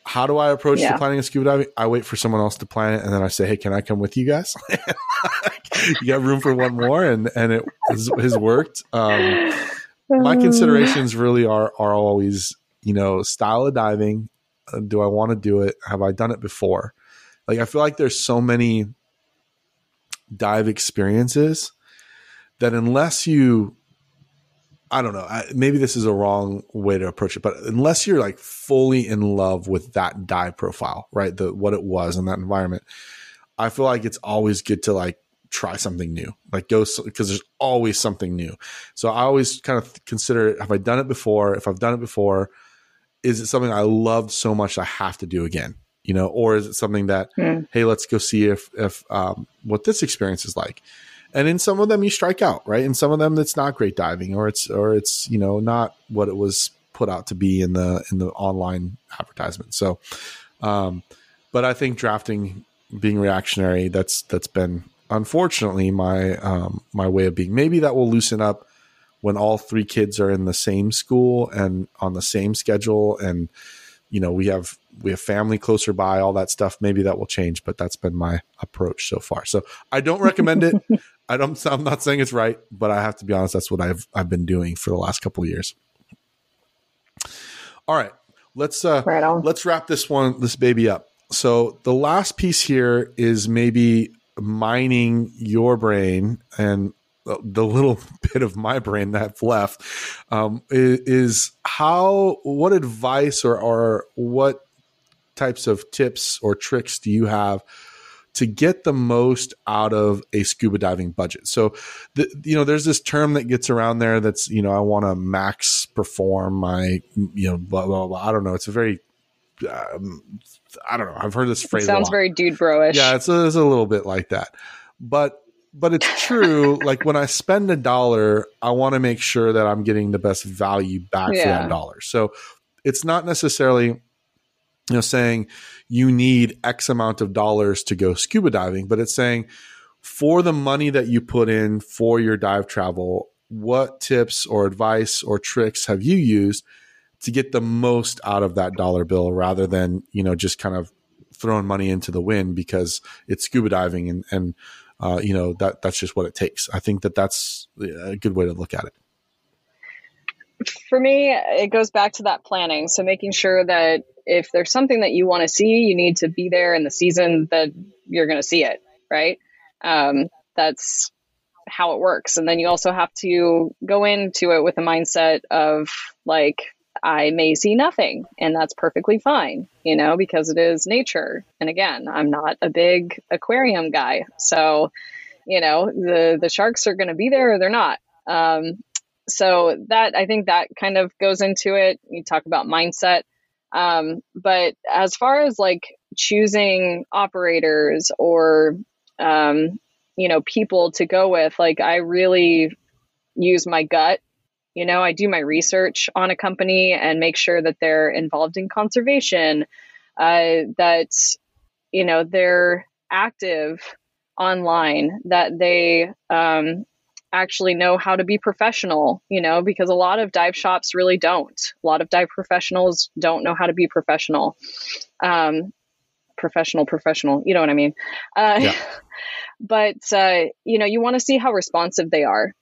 how do I approach yeah. the planning of scuba diving? I wait for someone else to plan it, and then I say, "Hey, can I come with you guys? you got room for one more?" And and it has, has worked. Um, my considerations really are are always you know, style of diving. Uh, do I want to do it? Have I done it before? Like, I feel like there's so many dive experiences that unless you, I don't know, maybe this is a wrong way to approach it, but unless you're like fully in love with that dive profile, right? The what it was in that environment, I feel like it's always good to like try something new like go because there's always something new so i always kind of consider have i done it before if i've done it before is it something I loved so much I have to do again? You know, or is it something that mm. hey, let's go see if if um, what this experience is like? And in some of them you strike out, right? In some of them it's not great diving, or it's or it's you know not what it was put out to be in the in the online advertisement. So, um, but I think drafting being reactionary that's that's been unfortunately my um, my way of being. Maybe that will loosen up when all three kids are in the same school and on the same schedule and you know we have we have family closer by all that stuff maybe that will change but that's been my approach so far. So i don't recommend it. I don't i'm not saying it's right but i have to be honest that's what i've i've been doing for the last couple of years. All right let's uh right let's wrap this one this baby up. So the last piece here is maybe mining your brain and the little bit of my brain that's left um, is, how what advice or, or what types of tips or tricks do you have to get the most out of a scuba diving budget. So, the, you know, there's this term that gets around there that's, you know, I want to max perform my, you know, blah, blah, blah. I don't know. It's a very, um, I don't know. I've heard this phrase. It sounds very dude broish. Yeah, it's a, it's a little bit like that. But but it's true. like when I spend a dollar, I want to make sure that I'm getting the best value back yeah. for that dollar. So it's not necessarily, you know, saying you need X amount of dollars to go scuba diving, but it's saying for the money that you put in for your dive travel, what tips or advice or tricks have you used to get the most out of that dollar bill rather than, you know, just kind of throwing money into the wind because it's scuba diving and, and uh, you know that that's just what it takes. I think that that's a good way to look at it. For me, it goes back to that planning. So making sure that if there's something that you want to see, you need to be there in the season that you're going to see it. Right. Um, that's how it works. And then you also have to go into it with a mindset of like, I may see nothing, and that's perfectly fine, you know, because it is nature. And again, I'm not a big aquarium guy. So, you know, the, the sharks are going to be there or they're not. Um, so that I think that kind of goes into it. You talk about mindset. Um, but as far as like choosing operators or um, you know people to go with like i really use my gut you know i do my research on a company and make sure that they're involved in conservation uh, that you know they're active online that they um, actually know how to be professional you know because a lot of dive shops really don't. A lot of dive professionals don't know how to be professional. Um, professional professional you know what i mean? Uh, yeah. but uh, you know you want to see how responsive they are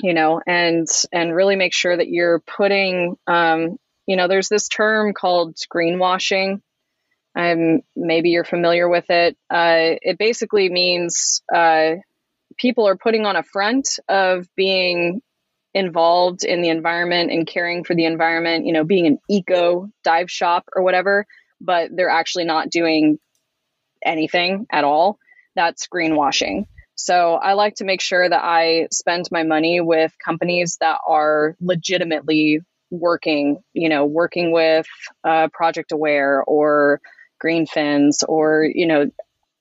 you know and and really make sure that you're putting um, you know there's this term called greenwashing. Um, maybe you're familiar with it. Uh, it basically means uh, people are putting on a front of being involved in the environment and caring for the environment you know being an eco dive shop or whatever but they're actually not doing anything at all. That's greenwashing. So I like to make sure that I spend my money with companies that are legitimately working, you know, working with uh, Project Aware or Greenfins or, you know,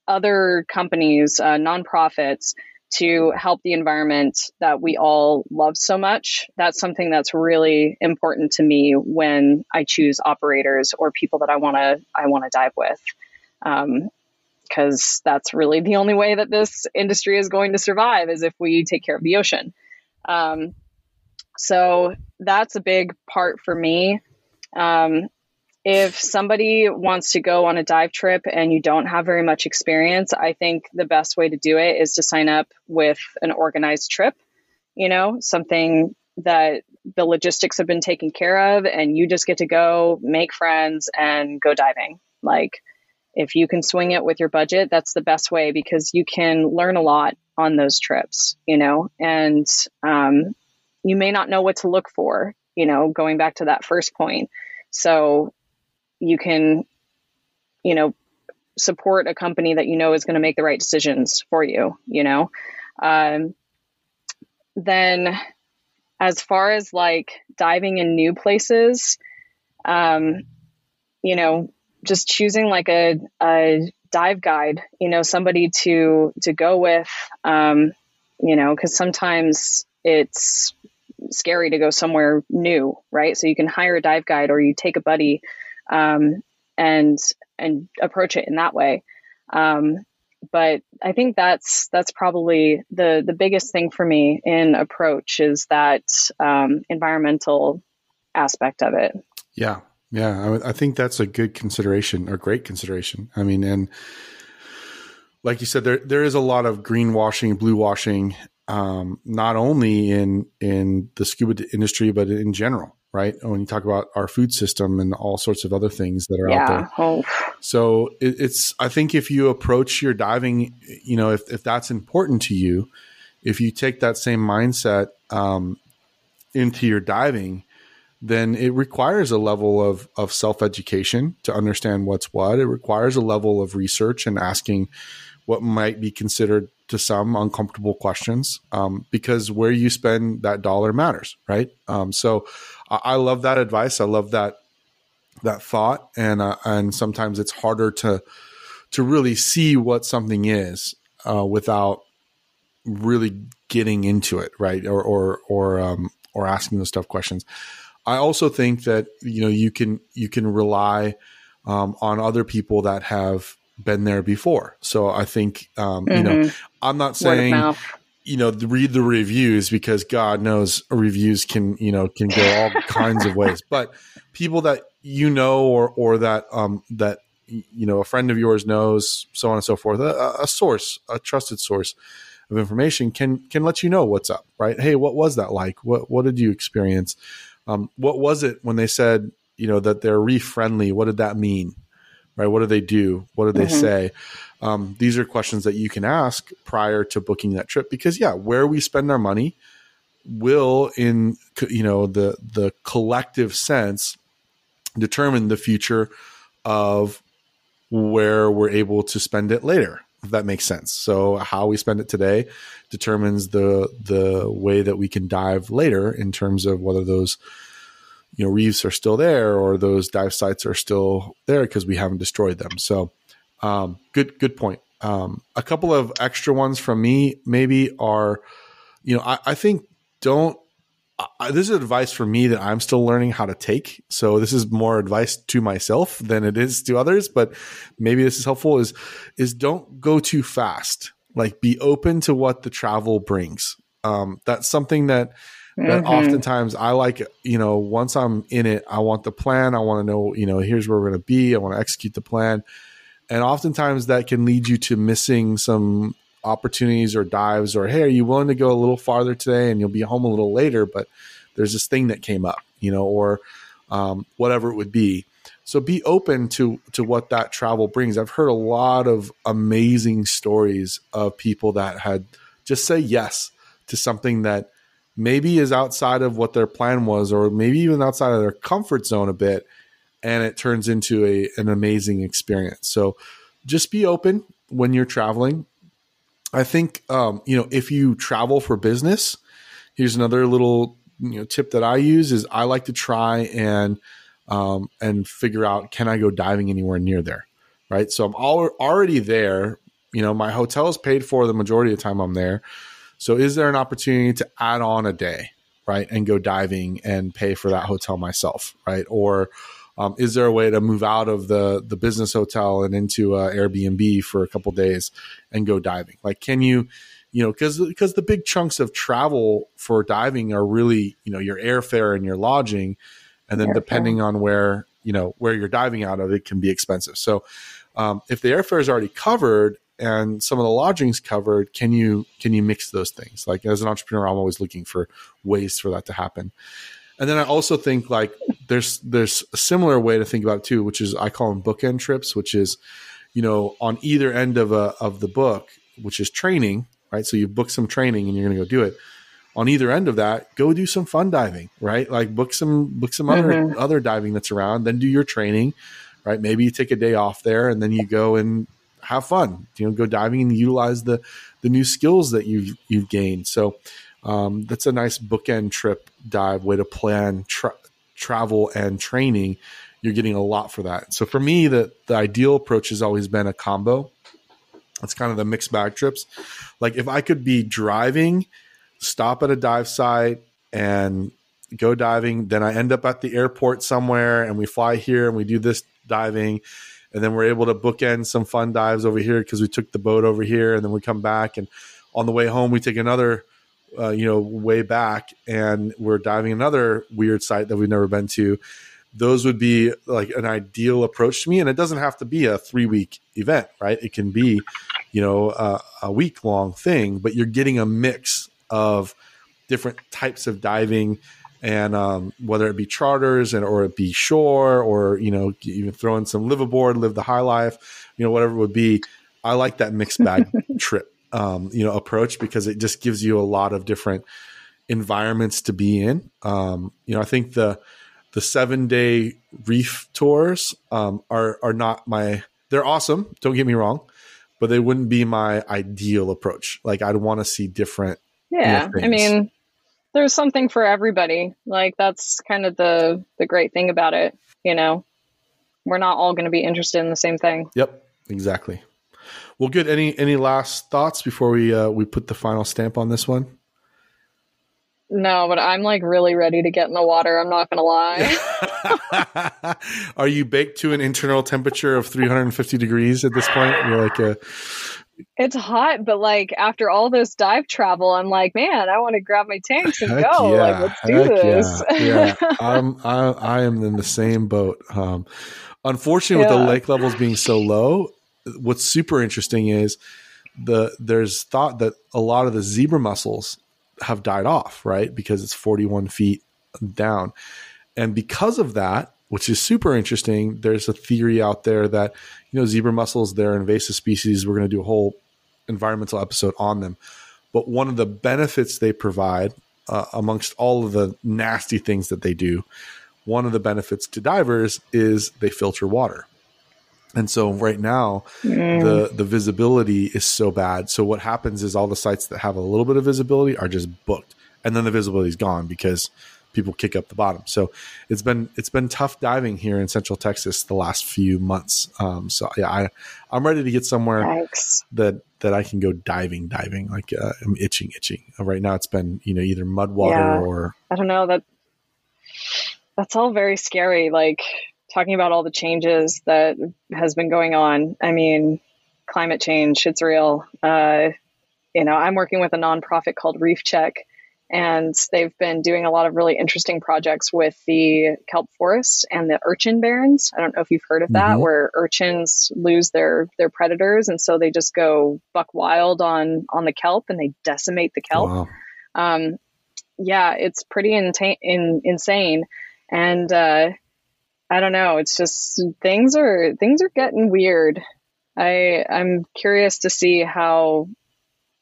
other companies, uh, nonprofits to help the environment that we all love so much. That's something that's really important to me when I choose operators or people that I want to I want to dive with. Um, because that's really the only way that this industry is going to survive is if we take care of the ocean. Um, so that's a big part for me. Um, if somebody wants to go on a dive trip and you don't have very much experience, I think the best way to do it is to sign up with an organized trip, you know, something that the logistics have been taken care of and you just get to go make friends and go diving. Like, if you can swing it with your budget, that's the best way because you can learn a lot on those trips, you know, and um, you may not know what to look for, you know, going back to that first point. So you can, you know, support a company that you know is going to make the right decisions for you, you know. Um, then, as far as like diving in new places, um, you know, just choosing like a, a dive guide, you know, somebody to to go with, um, you know, because sometimes it's scary to go somewhere new, right? So you can hire a dive guide or you take a buddy um, and and approach it in that way. Um, but I think that's that's probably the the biggest thing for me in approach is that um, environmental aspect of it. Yeah, yeah, I, I think that's a good consideration or great consideration. I mean, and like you said, there there is a lot of greenwashing, blue washing, um, not only in in the scuba industry but in general, right? When you talk about our food system and all sorts of other things that are yeah. out there. Oh. So it, it's I think if you approach your diving, you know, if if that's important to you, if you take that same mindset um, into your diving, then it requires a level of, of self education to understand what's what. It requires a level of research and asking what might be considered to some uncomfortable questions um, because where you spend that dollar matters, right? Um, so I, I, love that advice. I love that that thought, and uh, and sometimes it's harder to to really see what something is uh, without really getting into it, right? Or or or um, or asking those tough questions. I also think that you know you can you can rely um, on other people that have been there before. So I think um, mm-hmm. you know mm-hmm. I'm not saying you know read the reviews because God knows reviews can you know can go all kinds of ways. But people that you know or or that um, that you know a friend of yours knows, so on and so forth, a, a source, a trusted source of information can can let you know what's up, right? Hey, what was that like? What what did you experience? Um, what was it when they said, you know, that they're reef friendly? What did that mean? Right? What do they do? What do they mm-hmm. say? um, these are questions that you can ask prior to booking that trip because yeah where we spend our money will in you know the the collective sense determine the future of where we're able to spend it later if that makes sense. So how we spend it today determines the the way that we can dive later in terms of whether those you know reefs are still there or those dive sites are still there because we haven't destroyed them. So um, good good point. Um, a couple of extra ones from me maybe are you know i, I think don't I, this is advice for me that I'm still learning how to take. So this is more advice to myself than it is to others, but maybe this is helpful is is don't go too fast. Like be open to what the travel brings. Um, that's something that that mm-hmm. oftentimes I like, you know, once I'm in it, I want the plan. I want to know, you know, here's where we're going to be. I want to execute the plan. And oftentimes that can lead you to missing some opportunities or dives or hey are you willing to go a little farther today and you'll be home a little later? But there's this thing that came up you know or um, whatever it would be. So be open to to what that travel brings. I've heard a lot of amazing stories of people that had just say yes to something that maybe is outside of what their plan was or maybe even outside of their comfort zone a bit and it turns into a an amazing experience. So just be open when you're traveling I think um, you know if you travel for business, here's another little you know tip that I use is I like to try and um, and figure out can I go diving anywhere near there, right? So I'm all, already there. You know, my hotel is paid for the majority of the time I'm there. So is there an opportunity to add on a day, right, and go diving and pay for that hotel myself, right? Or um, is there a way to move out of the the business hotel and into uh, Airbnb for a couple days and go diving? Like, can you, you know, because because the big chunks of travel for diving are really, you know, your airfare and your lodging, and then airfare. depending on where you know where you're diving out of, it can be expensive. So, um, if the airfare is already covered and some of the lodgings covered, can you can you mix those things? Like as an entrepreneur, I'm always looking for ways for that to happen. And then I also think like there's there's a similar way to think about it too, which is I call them bookend trips, which is you know on either end of a of the book, which is training, right? So you book some training and you're going to go do it. On either end of that, go do some fun diving, right? Like book some book some mm-hmm. other other diving that's around, then do your training, right? Maybe you take a day off there and then you go and have fun. You know, go diving and utilize the the new skills that you've you've gained. So um, that's a nice bookend trip dive way to plan travel and training. You're getting a lot for that. So for me, the the ideal approach has always been a combo. It's kind of the mixed bag trips. Like if I could be driving, stop at a dive site and go diving, then I end up at the airport somewhere and we fly here and we do this diving and then we're able to bookend some fun dives over here because we took the boat over here and then we come back and on the way home we take another uh, you know, way back, and we're diving another weird site that we've never been to. Those would be like an ideal approach to me, and it doesn't have to be a three week event, right? It can be, you know, a, a week long thing, but you're getting a mix of different types of diving and um, whether it be charters and or it be shore or you know even throw in some live aboard live the high life you know whatever it would be i like that mixed bag trip um, you know approach because it just gives you a lot of different environments to be in. Um, you know, I think the the seven day reef tours um, are are not my. They're awesome. Don't get me wrong, but they wouldn't be my ideal approach. Like I'd want to see different. Yeah, I mean, there's something for everybody. Like that's kind of the the great thing about it. You know, we're not all going to be interested in the same thing. Yep, exactly. Well, good. Any any last thoughts before we uh, we put the final stamp on this one? No, but I'm like really ready to get in the water. I'm not going to lie. Are you baked to an internal temperature of 350 degrees at this point? You're like a. It's hot, but like after all this dive travel, I'm like, man, I want to grab my tanks and Heck go. Yeah. Like, let's do Heck this. Yeah, yeah. I'm, I, I am in the same boat. Um, unfortunately, yeah. with the lake levels being so low, what's super interesting is the there's thought that a lot of the zebra mussels have died off, right? Because it's 41 feet down. And because of that, which is super interesting. There's a theory out there that you know zebra mussels they're invasive species. We're going to do a whole environmental episode on them. But one of the benefits they provide, uh, amongst all of the nasty things that they do, one of the benefits to divers is they filter water. And so right now, mm. the the visibility is so bad. So what happens is all the sites that have a little bit of visibility are just booked, and then the visibility is gone because people kick up the bottom. So it's been it's been tough diving here in Central Texas the last few months. Um, so yeah, I I'm ready to get somewhere Thanks. that that I can go diving, diving. Like uh, I'm itching, itching. Right now, it's been you know either mud water yeah. or I don't know that. That's all very scary. Like talking about all the changes that has been going on. I mean, climate change, it's real. Uh, you know, I'm working with a nonprofit called Reef Check, and they've been doing a lot of really interesting projects with the kelp forest and the urchin barrens. I don't know if you've heard of that, mm-hmm. where urchins lose their their predators, and so they just go buck wild on on the kelp and they decimate the kelp. Wow. Um, yeah, it's pretty in, insane, and uh, I don't know. It's just things are things are getting weird. I I'm curious to see how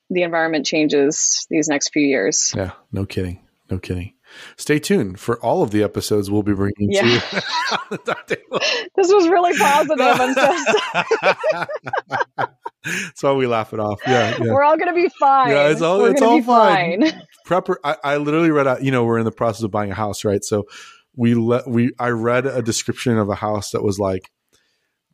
the environment changes these next few years. Yeah, no kidding. No kidding. Stay tuned for all of the episodes we'll be bringing yeah. to you. this was really positive. I'm just That's why we laugh it off. Yeah, yeah. we're all gonna be fine. Yeah, it's all we're it's all fine. fine. Prepper. I, I literally read out. You know, we're in the process of buying a house, right? So we let we. I read a description of a house that was like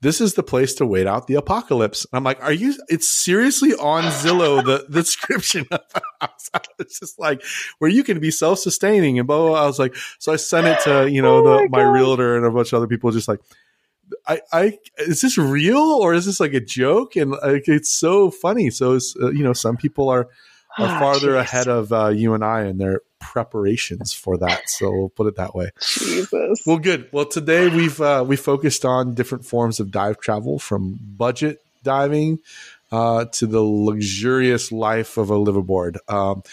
this is the place to wait out the apocalypse. And I'm like, are you, it's seriously on Zillow, the, the description of the house. It's just like where you can be self sustaining and blah, blah, blah, I was like, so I sent it to, you know, oh the, my, my realtor and a bunch of other people just like, I, I, is this real or is this like a joke? And like, it's so funny. So, uh, you know, some people are, are oh, farther ahead of uh, you and I in their preparations for that. So we'll put it that way. Jesus. Well, good. Well, today we've uh, we focused on different forms of dive travel, from budget diving uh, to the luxurious life of a liveaboard. Um,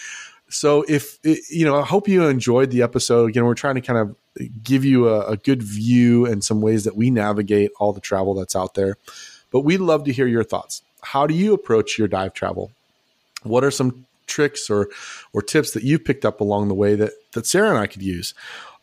so if you know, I hope you enjoyed the episode. Again, we're trying to kind of give you a, a good view and some ways that we navigate all the travel that's out there. But we'd love to hear your thoughts. How do you approach your dive travel? What are some tricks or or tips that you picked up along the way that that Sarah and I could use.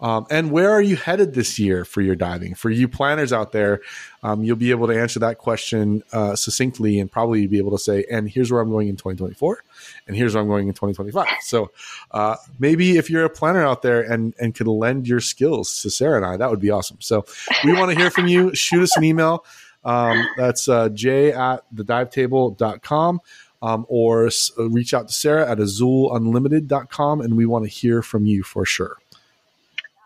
Um, and where are you headed this year for your diving? For you planners out there, um, you'll be able to answer that question uh, succinctly and probably be able to say, and here's where I'm going in 2024, and here's where I'm going in 2025. So uh, maybe if you're a planner out there and, and could lend your skills to Sarah and I, that would be awesome. So we want to hear from you. Shoot us an email. Um, that's uh, j at thedivetable.com um, or uh, reach out to Sarah at azulunlimited.com and we want to hear from you for sure.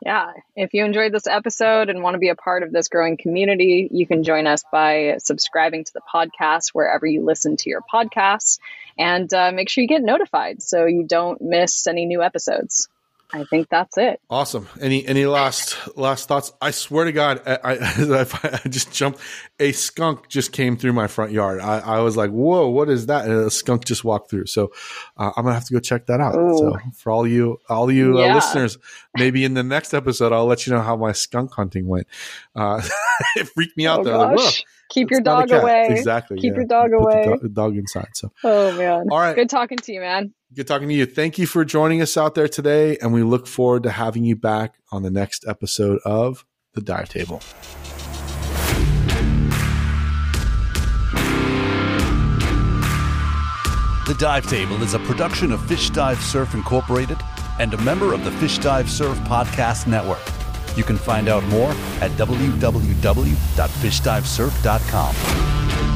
Yeah. If you enjoyed this episode and want to be a part of this growing community, you can join us by subscribing to the podcast wherever you listen to your podcasts and uh, make sure you get notified so you don't miss any new episodes. I think that's it. Awesome. Any any last last thoughts? I swear to God, I, I, I just jumped. A skunk just came through my front yard. I, I was like, "Whoa, what is that?" And a skunk just walked through. So uh, I'm gonna have to go check that out. Ooh. So for all you all you uh, yeah. uh, listeners, maybe in the next episode, I'll let you know how my skunk hunting went. Uh, it freaked me out. Oh, though. Like, Keep your dog away. Exactly. Keep yeah. your dog Put away. The dog inside. So. Oh man. All right. Good talking to you, man. Good talking to you. Thank you for joining us out there today, and we look forward to having you back on the next episode of the Dive Table. The Dive Table is a production of Fish Dive Surf Incorporated and a member of the Fish Dive Surf Podcast Network. You can find out more at www.fishdivesurf.com.